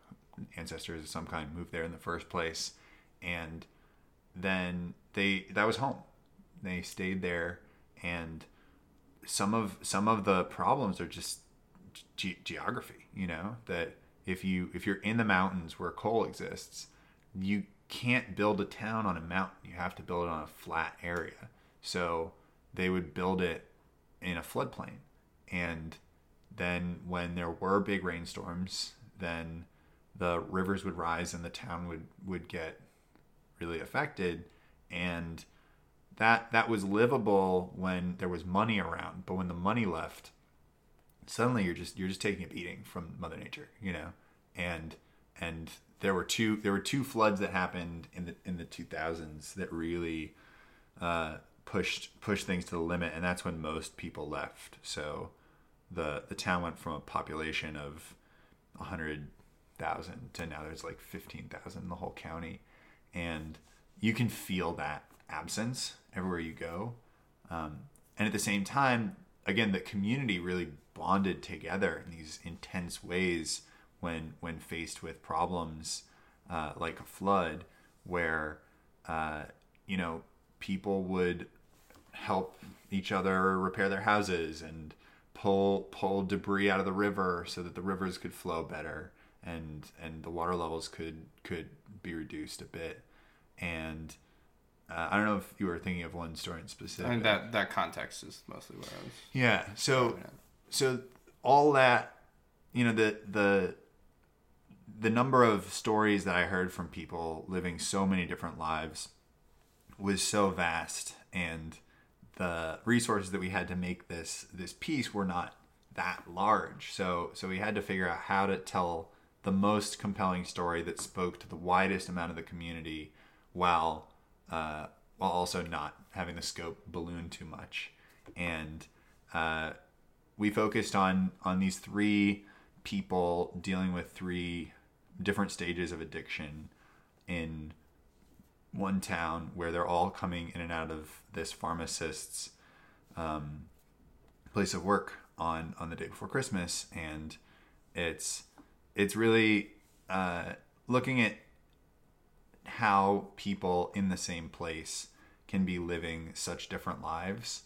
[SPEAKER 2] ancestors of some kind moved there in the first place, and then they that was home. They stayed there, and some of some of the problems are just ge- geography. You know that if you if you're in the mountains where coal exists, you can't build a town on a mountain. You have to build it on a flat area. So they would build it in a floodplain, and then when there were big rainstorms, then the rivers would rise and the town would would get really affected. And that that was livable when there was money around. But when the money left suddenly you're just you're just taking a beating from mother nature you know? And and there were two there were two floods that happened in the in the 2000s that really uh, pushed pushed things to the limit. And that's when most people left. So the the town went from a population of 100,000 to now there's like 15,000 in the whole county. And you can feel that absence everywhere you go. Um, and at the same time again the community really bonded together in these intense ways when when faced with problems uh, like a flood where uh, you know people would help each other repair their houses and pull pull debris out of the river so that the rivers could flow better and and the water levels could could be reduced a bit and uh, I don't know if you were thinking of one story in specific.
[SPEAKER 1] I think that that context is mostly what I was.
[SPEAKER 2] Yeah. So so all that you know the the the number of stories that I heard from people living so many different lives was so vast and the resources that we had to make this this piece were not that large. So so we had to figure out how to tell the most compelling story that spoke to the widest amount of the community while uh, while also not having the scope balloon too much. And uh, we focused on on these three people dealing with three different stages of addiction in one town where they're all coming in and out of this pharmacist's um, place of work on on the day before Christmas, and it's it's really uh, looking at how people in the same place can be living such different lives.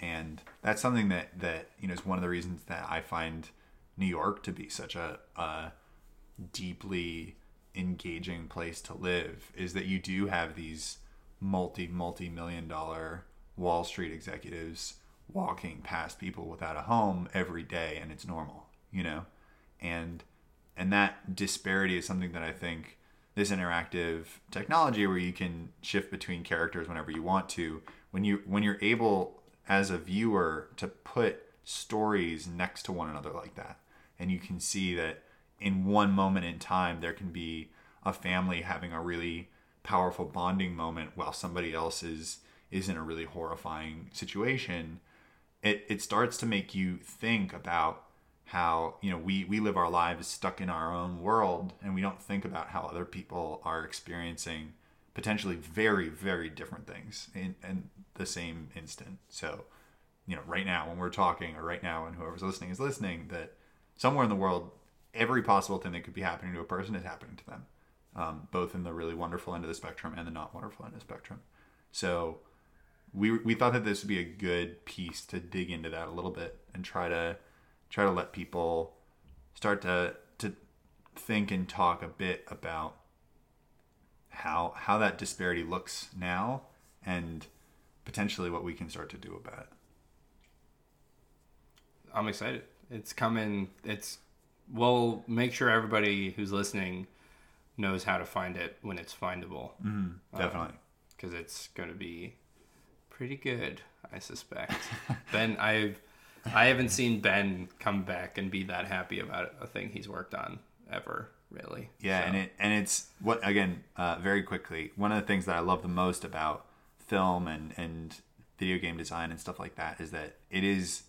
[SPEAKER 2] And that's something that that you know is one of the reasons that I find New York to be such a, a deeply engaging place to live is that you do have these multi multi million dollar Wall Street executives walking past people without a home every day and it's normal you know? And and that disparity is something that I think this interactive technology where you can shift between characters whenever you want to when you when you're able as a viewer to put stories next to one another like that and you can see that in one moment in time there can be a family having a really powerful bonding moment while somebody else is is in a really horrifying situation it it starts to make you think about how you know we we live our lives stuck in our own world and we don't think about how other people are experiencing potentially very very different things in, in the same instant so you know, right now when we're talking, or right now when whoever's listening is listening, that somewhere in the world, every possible thing that could be happening to a person is happening to them, um, both in the really wonderful end of the spectrum and the not wonderful end of the spectrum. So we we thought that this would be a good piece to dig into that a little bit and try to try to let people start to to think and talk a bit about how how that disparity looks now and potentially what we can start to do about it.
[SPEAKER 1] I'm excited. It's coming. It's we'll make sure everybody who's listening knows how to find it when it's findable.
[SPEAKER 2] Mm, definitely,
[SPEAKER 1] because it's going to be pretty good. I suspect. ben, I've I haven't seen Ben come back and be that happy about a thing he's worked on ever. Really.
[SPEAKER 2] Yeah, so. and it and it's what again uh, very quickly. One of the things that I love the most about film and and video game design and stuff like that is that it is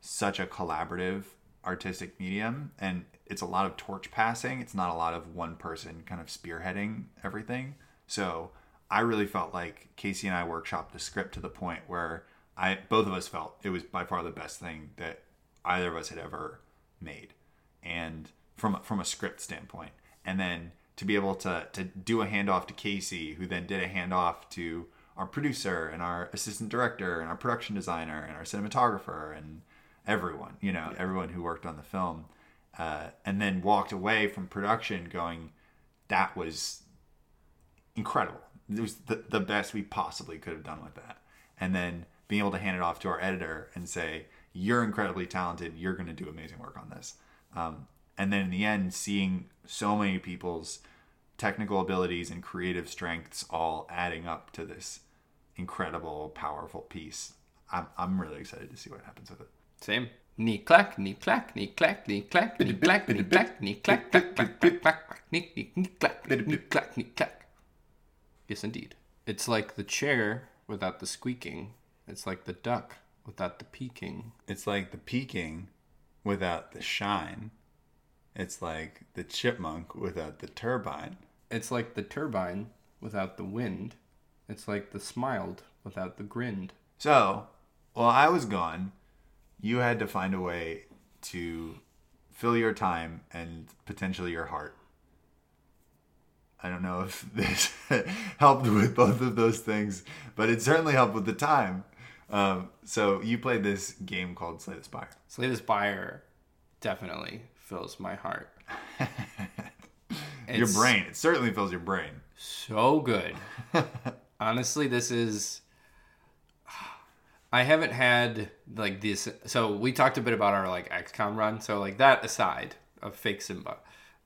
[SPEAKER 2] such a collaborative artistic medium and it's a lot of torch passing it's not a lot of one person kind of spearheading everything so i really felt like casey and i workshopped the script to the point where i both of us felt it was by far the best thing that either of us had ever made and from from a script standpoint and then to be able to to do a handoff to casey who then did a handoff to our producer and our assistant director and our production designer and our cinematographer and everyone, you know, yeah. everyone who worked on the film, uh, and then walked away from production going, that was incredible. It was the, the best we possibly could have done with that. And then being able to hand it off to our editor and say, you're incredibly talented. You're going to do amazing work on this. Um, and then in the end, seeing so many people's technical abilities and creative strengths all adding up to this incredible, powerful piece. I'm, I'm really excited to see what happens with it.
[SPEAKER 1] Same. Knee clack, knee clack, knee clack, knee clack, knee clack, knee clack, knee clack, clack, clack, clack, clack, knee, knee, knee clack, knee clack, knee clack. Yes, indeed. It's like the chair without the squeaking. It's like the duck without the peeking.
[SPEAKER 2] It's like the peeking without the shine. It's like the chipmunk without the turbine.
[SPEAKER 1] It's like the turbine without the wind. It's like the smiled without the grinned.
[SPEAKER 2] So, while I was gone, you had to find a way to fill your time and potentially your heart. I don't know if this helped with both of those things, but it certainly helped with the time. Um, so you played this game called Slay the Spire.
[SPEAKER 1] Slay the Spire definitely fills my heart.
[SPEAKER 2] your brain. It certainly fills your brain.
[SPEAKER 1] So good. Honestly, this is I haven't had like this. So we talked a bit about our like XCOM run. So like that aside of fake Simba,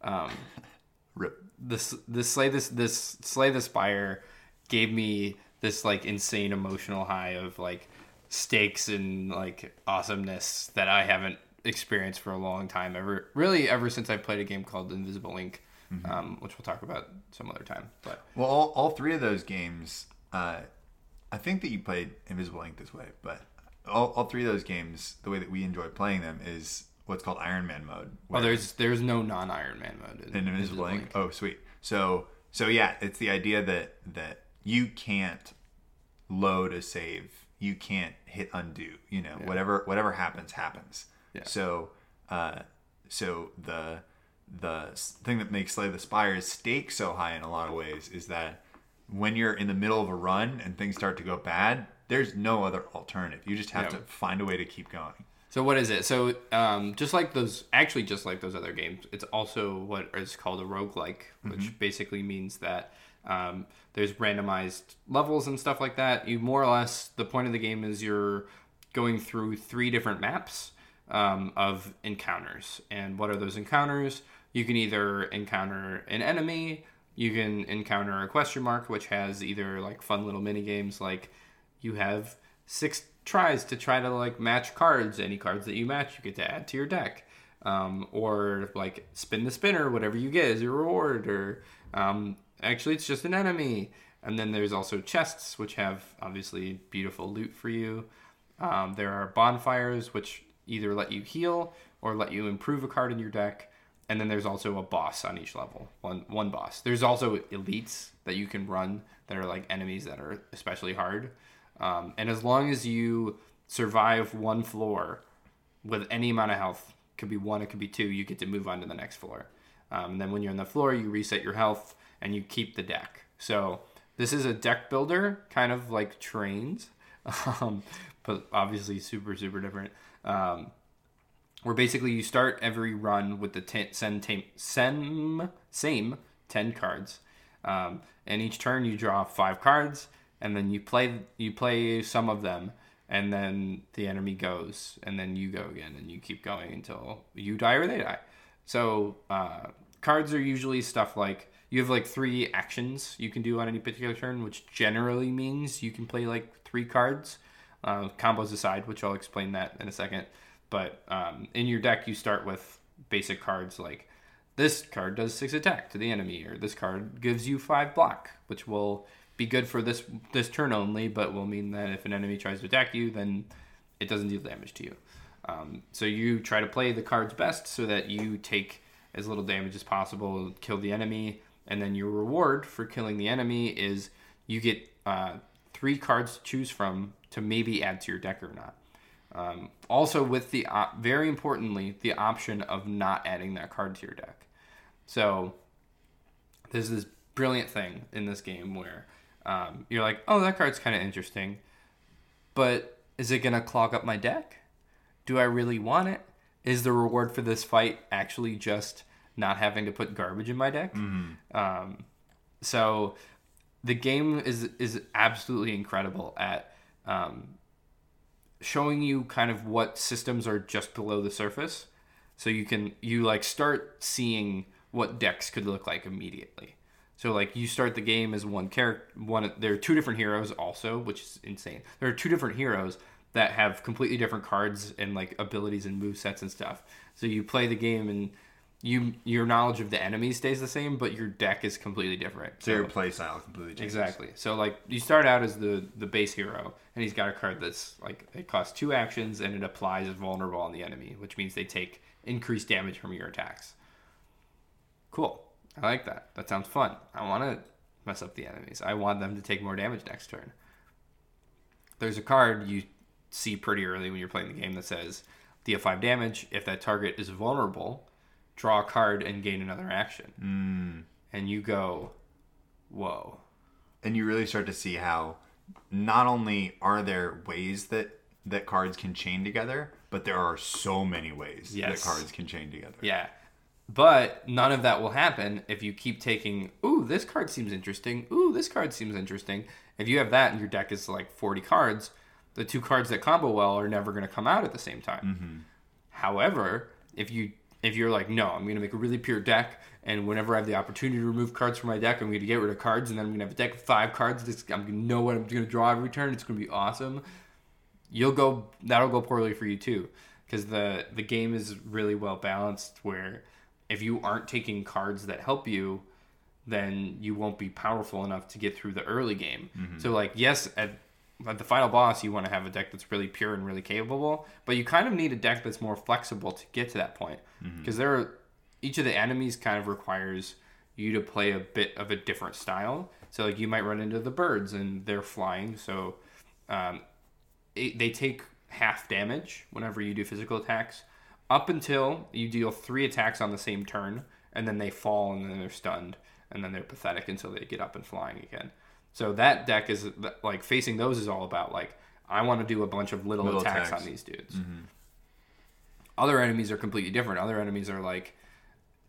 [SPEAKER 1] um, Rip. This this slay this this slay the spire gave me this like insane emotional high of like stakes and like awesomeness that I haven't experienced for a long time. Ever really ever since I played a game called Invisible Inc, mm-hmm. um, which we'll talk about some other time. But
[SPEAKER 2] well, all, all three of those games. Uh, I think that you played Invisible Inc this way, but all, all three of those games, the way that we enjoy playing them is what's called Iron Man mode.
[SPEAKER 1] Oh, there's there's no non Iron Man mode
[SPEAKER 2] in, in Invisible, Invisible Inc. Inc. Oh, sweet. So so yeah, it's the idea that that you can't load a save, you can't hit undo. You know, yeah. whatever whatever happens happens. Yeah. So uh, so the the thing that makes Slay the Spire's stake so high in a lot of ways is that when you're in the middle of a run and things start to go bad, there's no other alternative. You just have yeah. to find a way to keep going.
[SPEAKER 1] So what is it? So um, just like those, actually just like those other games, it's also what is called a roguelike, which mm-hmm. basically means that um, there's randomized levels and stuff like that. You more or less, the point of the game is you're going through three different maps um, of encounters. And what are those encounters? You can either encounter an enemy, you can encounter a question mark, which has either like fun little mini games like you have six tries to try to like match cards. Any cards that you match, you get to add to your deck. Um, or like spin the spinner, whatever you get is your reward. Or um, actually, it's just an enemy. And then there's also chests, which have obviously beautiful loot for you. Um, there are bonfires, which either let you heal or let you improve a card in your deck and then there's also a boss on each level one one boss there's also elites that you can run that are like enemies that are especially hard um, and as long as you survive one floor with any amount of health, could be one, it could be two, you get to move on to the next floor. Um, and then when you're on the floor, you reset your health and you keep the deck. So this is a deck builder, kind of like trains, um, but obviously super super different. Um, where basically you start every run with the ten, sen, same ten cards, um, and each turn you draw five cards, and then you play you play some of them, and then the enemy goes, and then you go again, and you keep going until you die or they die. So uh, cards are usually stuff like you have like three actions you can do on any particular turn, which generally means you can play like three cards, uh, combos aside, which I'll explain that in a second. But um, in your deck, you start with basic cards like this card does six attack to the enemy, or this card gives you five block, which will be good for this this turn only, but will mean that if an enemy tries to attack you, then it doesn't deal damage to you. Um, so you try to play the cards best so that you take as little damage as possible, kill the enemy, and then your reward for killing the enemy is you get uh, three cards to choose from to maybe add to your deck or not. Um, also, with the op- very importantly, the option of not adding that card to your deck. So there's this brilliant thing in this game where um, you're like, oh, that card's kind of interesting, but is it gonna clog up my deck? Do I really want it? Is the reward for this fight actually just not having to put garbage in my deck?
[SPEAKER 2] Mm-hmm.
[SPEAKER 1] Um, so the game is is absolutely incredible at um, showing you kind of what systems are just below the surface so you can you like start seeing what decks could look like immediately so like you start the game as one character one there are two different heroes also which is insane there are two different heroes that have completely different cards and like abilities and move sets and stuff so you play the game and you your knowledge of the enemy stays the same but your deck is completely different
[SPEAKER 2] So your play style completely changes.
[SPEAKER 1] Exactly. So like you start out as the the base hero, and he's got a card that's like it costs two actions and it applies as vulnerable on the enemy, which means they take increased damage from your attacks. Cool. I like that. That sounds fun. I want to mess up the enemies. I want them to take more damage next turn. There's a card you see pretty early when you're playing the game that says deal five damage. If that target is vulnerable, draw a card and gain another action.
[SPEAKER 2] Mm.
[SPEAKER 1] And you go, whoa.
[SPEAKER 2] and you really start to see how not only are there ways that that cards can chain together, but there are so many ways
[SPEAKER 1] Yes.
[SPEAKER 2] that cards can chain together.
[SPEAKER 1] Yeah. But none of that will happen if you keep taking, ooh, this card seems interesting. Ooh, this card seems interesting. If you have that and your deck is like 40 cards, the two cards that combo well are never going to come out at the same time. However, if you if you're like, no, I'm going to make a really pure deck, and whenever I have the opportunity to remove cards from my deck, I'm going to get rid of cards, and then I'm going to have a deck of five cards. This, I'm going to know what I'm going to draw every turn. It's going to be awesome you'll go that'll go poorly for you too because the the game is really well balanced where if you aren't taking cards that help you then you won't be powerful enough to get through the early game mm-hmm. so like yes at, at the final boss you want to have a deck that's really pure and really capable but you kind of need a deck that's more flexible to get to that point. Because there are each of the enemies kind of requires you to play a bit of a different style. So like you might run into the birds and they're flying so um, it, they take half damage whenever you do physical attacks. Up until you deal three attacks on the same turn and then they fall and then they're stunned and then they're pathetic until they get up and flying again so that deck is like facing those is all about like i want to do a bunch of little,
[SPEAKER 2] Little
[SPEAKER 1] attacks,
[SPEAKER 2] attacks.
[SPEAKER 1] on these dudes other enemies are completely different other enemies are like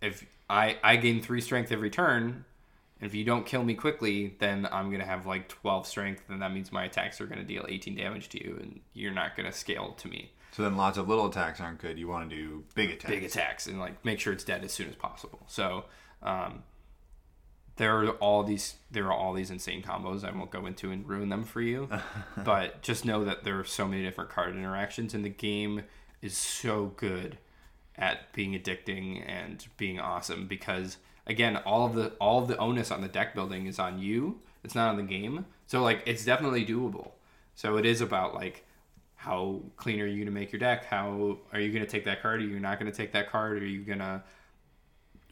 [SPEAKER 1] if i i gain three strength every turn and if you don't kill me quickly, then I'm gonna have like 12 strength, and that means my attacks are gonna deal 18 damage to you, and you're not gonna scale to me.
[SPEAKER 2] So then lots of little attacks aren't good. You want to do big attacks.
[SPEAKER 1] Big attacks and like make sure it's dead as soon as possible. So um, there are all these there are all these insane combos. I won't go into and ruin them for you, but just know that there are so many different card interactions, and the game is so good at being addicting and being awesome because again all of the all of the onus on the deck building is on you. It's not on the game. So like it's definitely doable. So it is about like how clean are you going to make your deck? How are you going to take that card? Are you not going to take that card? Are you going to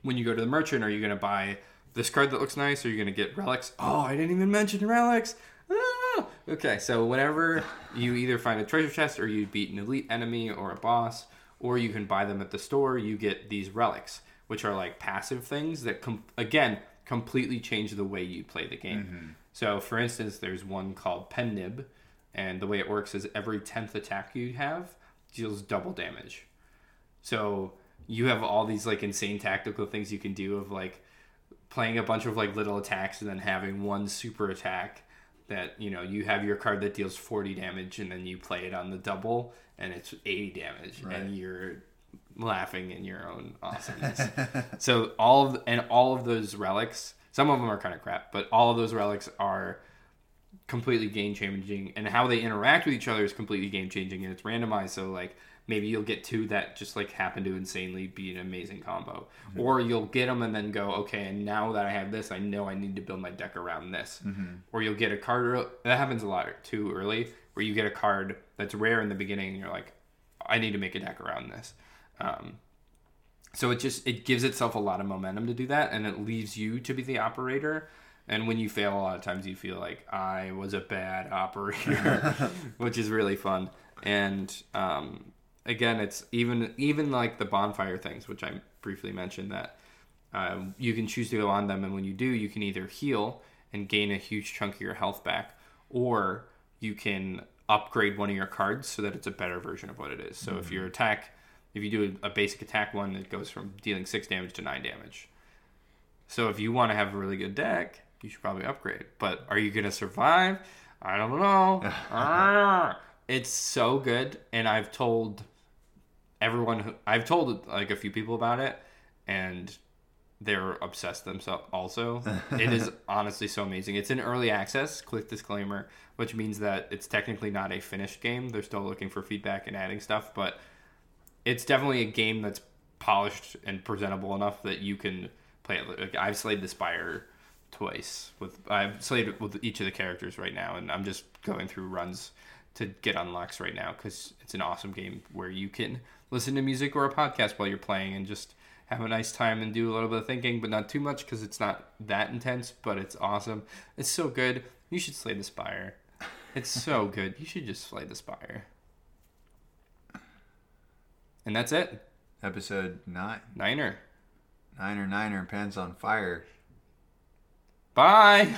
[SPEAKER 1] when you go to the merchant are you going to buy this card that looks nice are you going to get relics oh i didn't even mention relics ah! Okay, so whenever you either find a treasure chest or you beat an elite enemy or a boss, or you can buy them at the store, you get these relics, which are like passive things that, com- again, completely change the way you play the game. So, for instance, there's one called Pen Nib, and the way it works is every 10th attack you have deals double damage. So you have all these like insane tactical things you can do of like playing a bunch of like little attacks and then having one super attack that you know you have your card that deals 40 damage and then you play it on the double and it's 80 damage and you're laughing in your own awesomeness. so all of and all of those relics, some of them are kind of crap, but all of those relics are completely game changing and how they interact with each other is completely game changing and it's randomized so like maybe you'll get two that just like happen to insanely be an amazing combo. Or you'll get them and then go okay and now that i have this i know i need to build my deck around this. Or you'll get a card that happens a lot too early where you get a card that's rare in the beginning and you're like i need to make a deck around this. Um, so it just it gives itself a lot of momentum to do that and it leaves you to be the operator and when you fail a lot of times you feel like i was a bad operator which is really fun. And um, again it's even even like the bonfire things which i briefly mentioned that um, you can choose to go on them and when you do you can either heal and gain a huge chunk of your health back or you can upgrade one of your cards so that it's a better version of what it is. So if your attack if you do a, a basic attack one it goes from dealing six damage to nine damage. So if you want to have a really good deck, you should probably upgrade. But are you gonna survive? I don't know. Ah, it's so good, and I've told everyone. Who, I've told like a few people about it, and they're obsessed themselves. Also, it is honestly so amazing. It's in early access. Click disclaimer, which means that it's technically not a finished game. They're still looking for feedback and adding stuff, but it's definitely a game that's polished and presentable enough that you can play it. Like, I've slayed the spire twice with I've slayed with each of the characters right now, and I'm just going through runs to get unlocks right now because it's an awesome game where you can listen to music or a podcast while you're playing and just have a nice time and do a little bit of thinking, but not too much because it's not that intense. But it's awesome. It's so good. You should slay the spire. It's so good. You should just slay the spire. And that's it.
[SPEAKER 2] Episode nine,
[SPEAKER 1] Niner.
[SPEAKER 2] niner, niner, pants on fire.
[SPEAKER 1] Bye.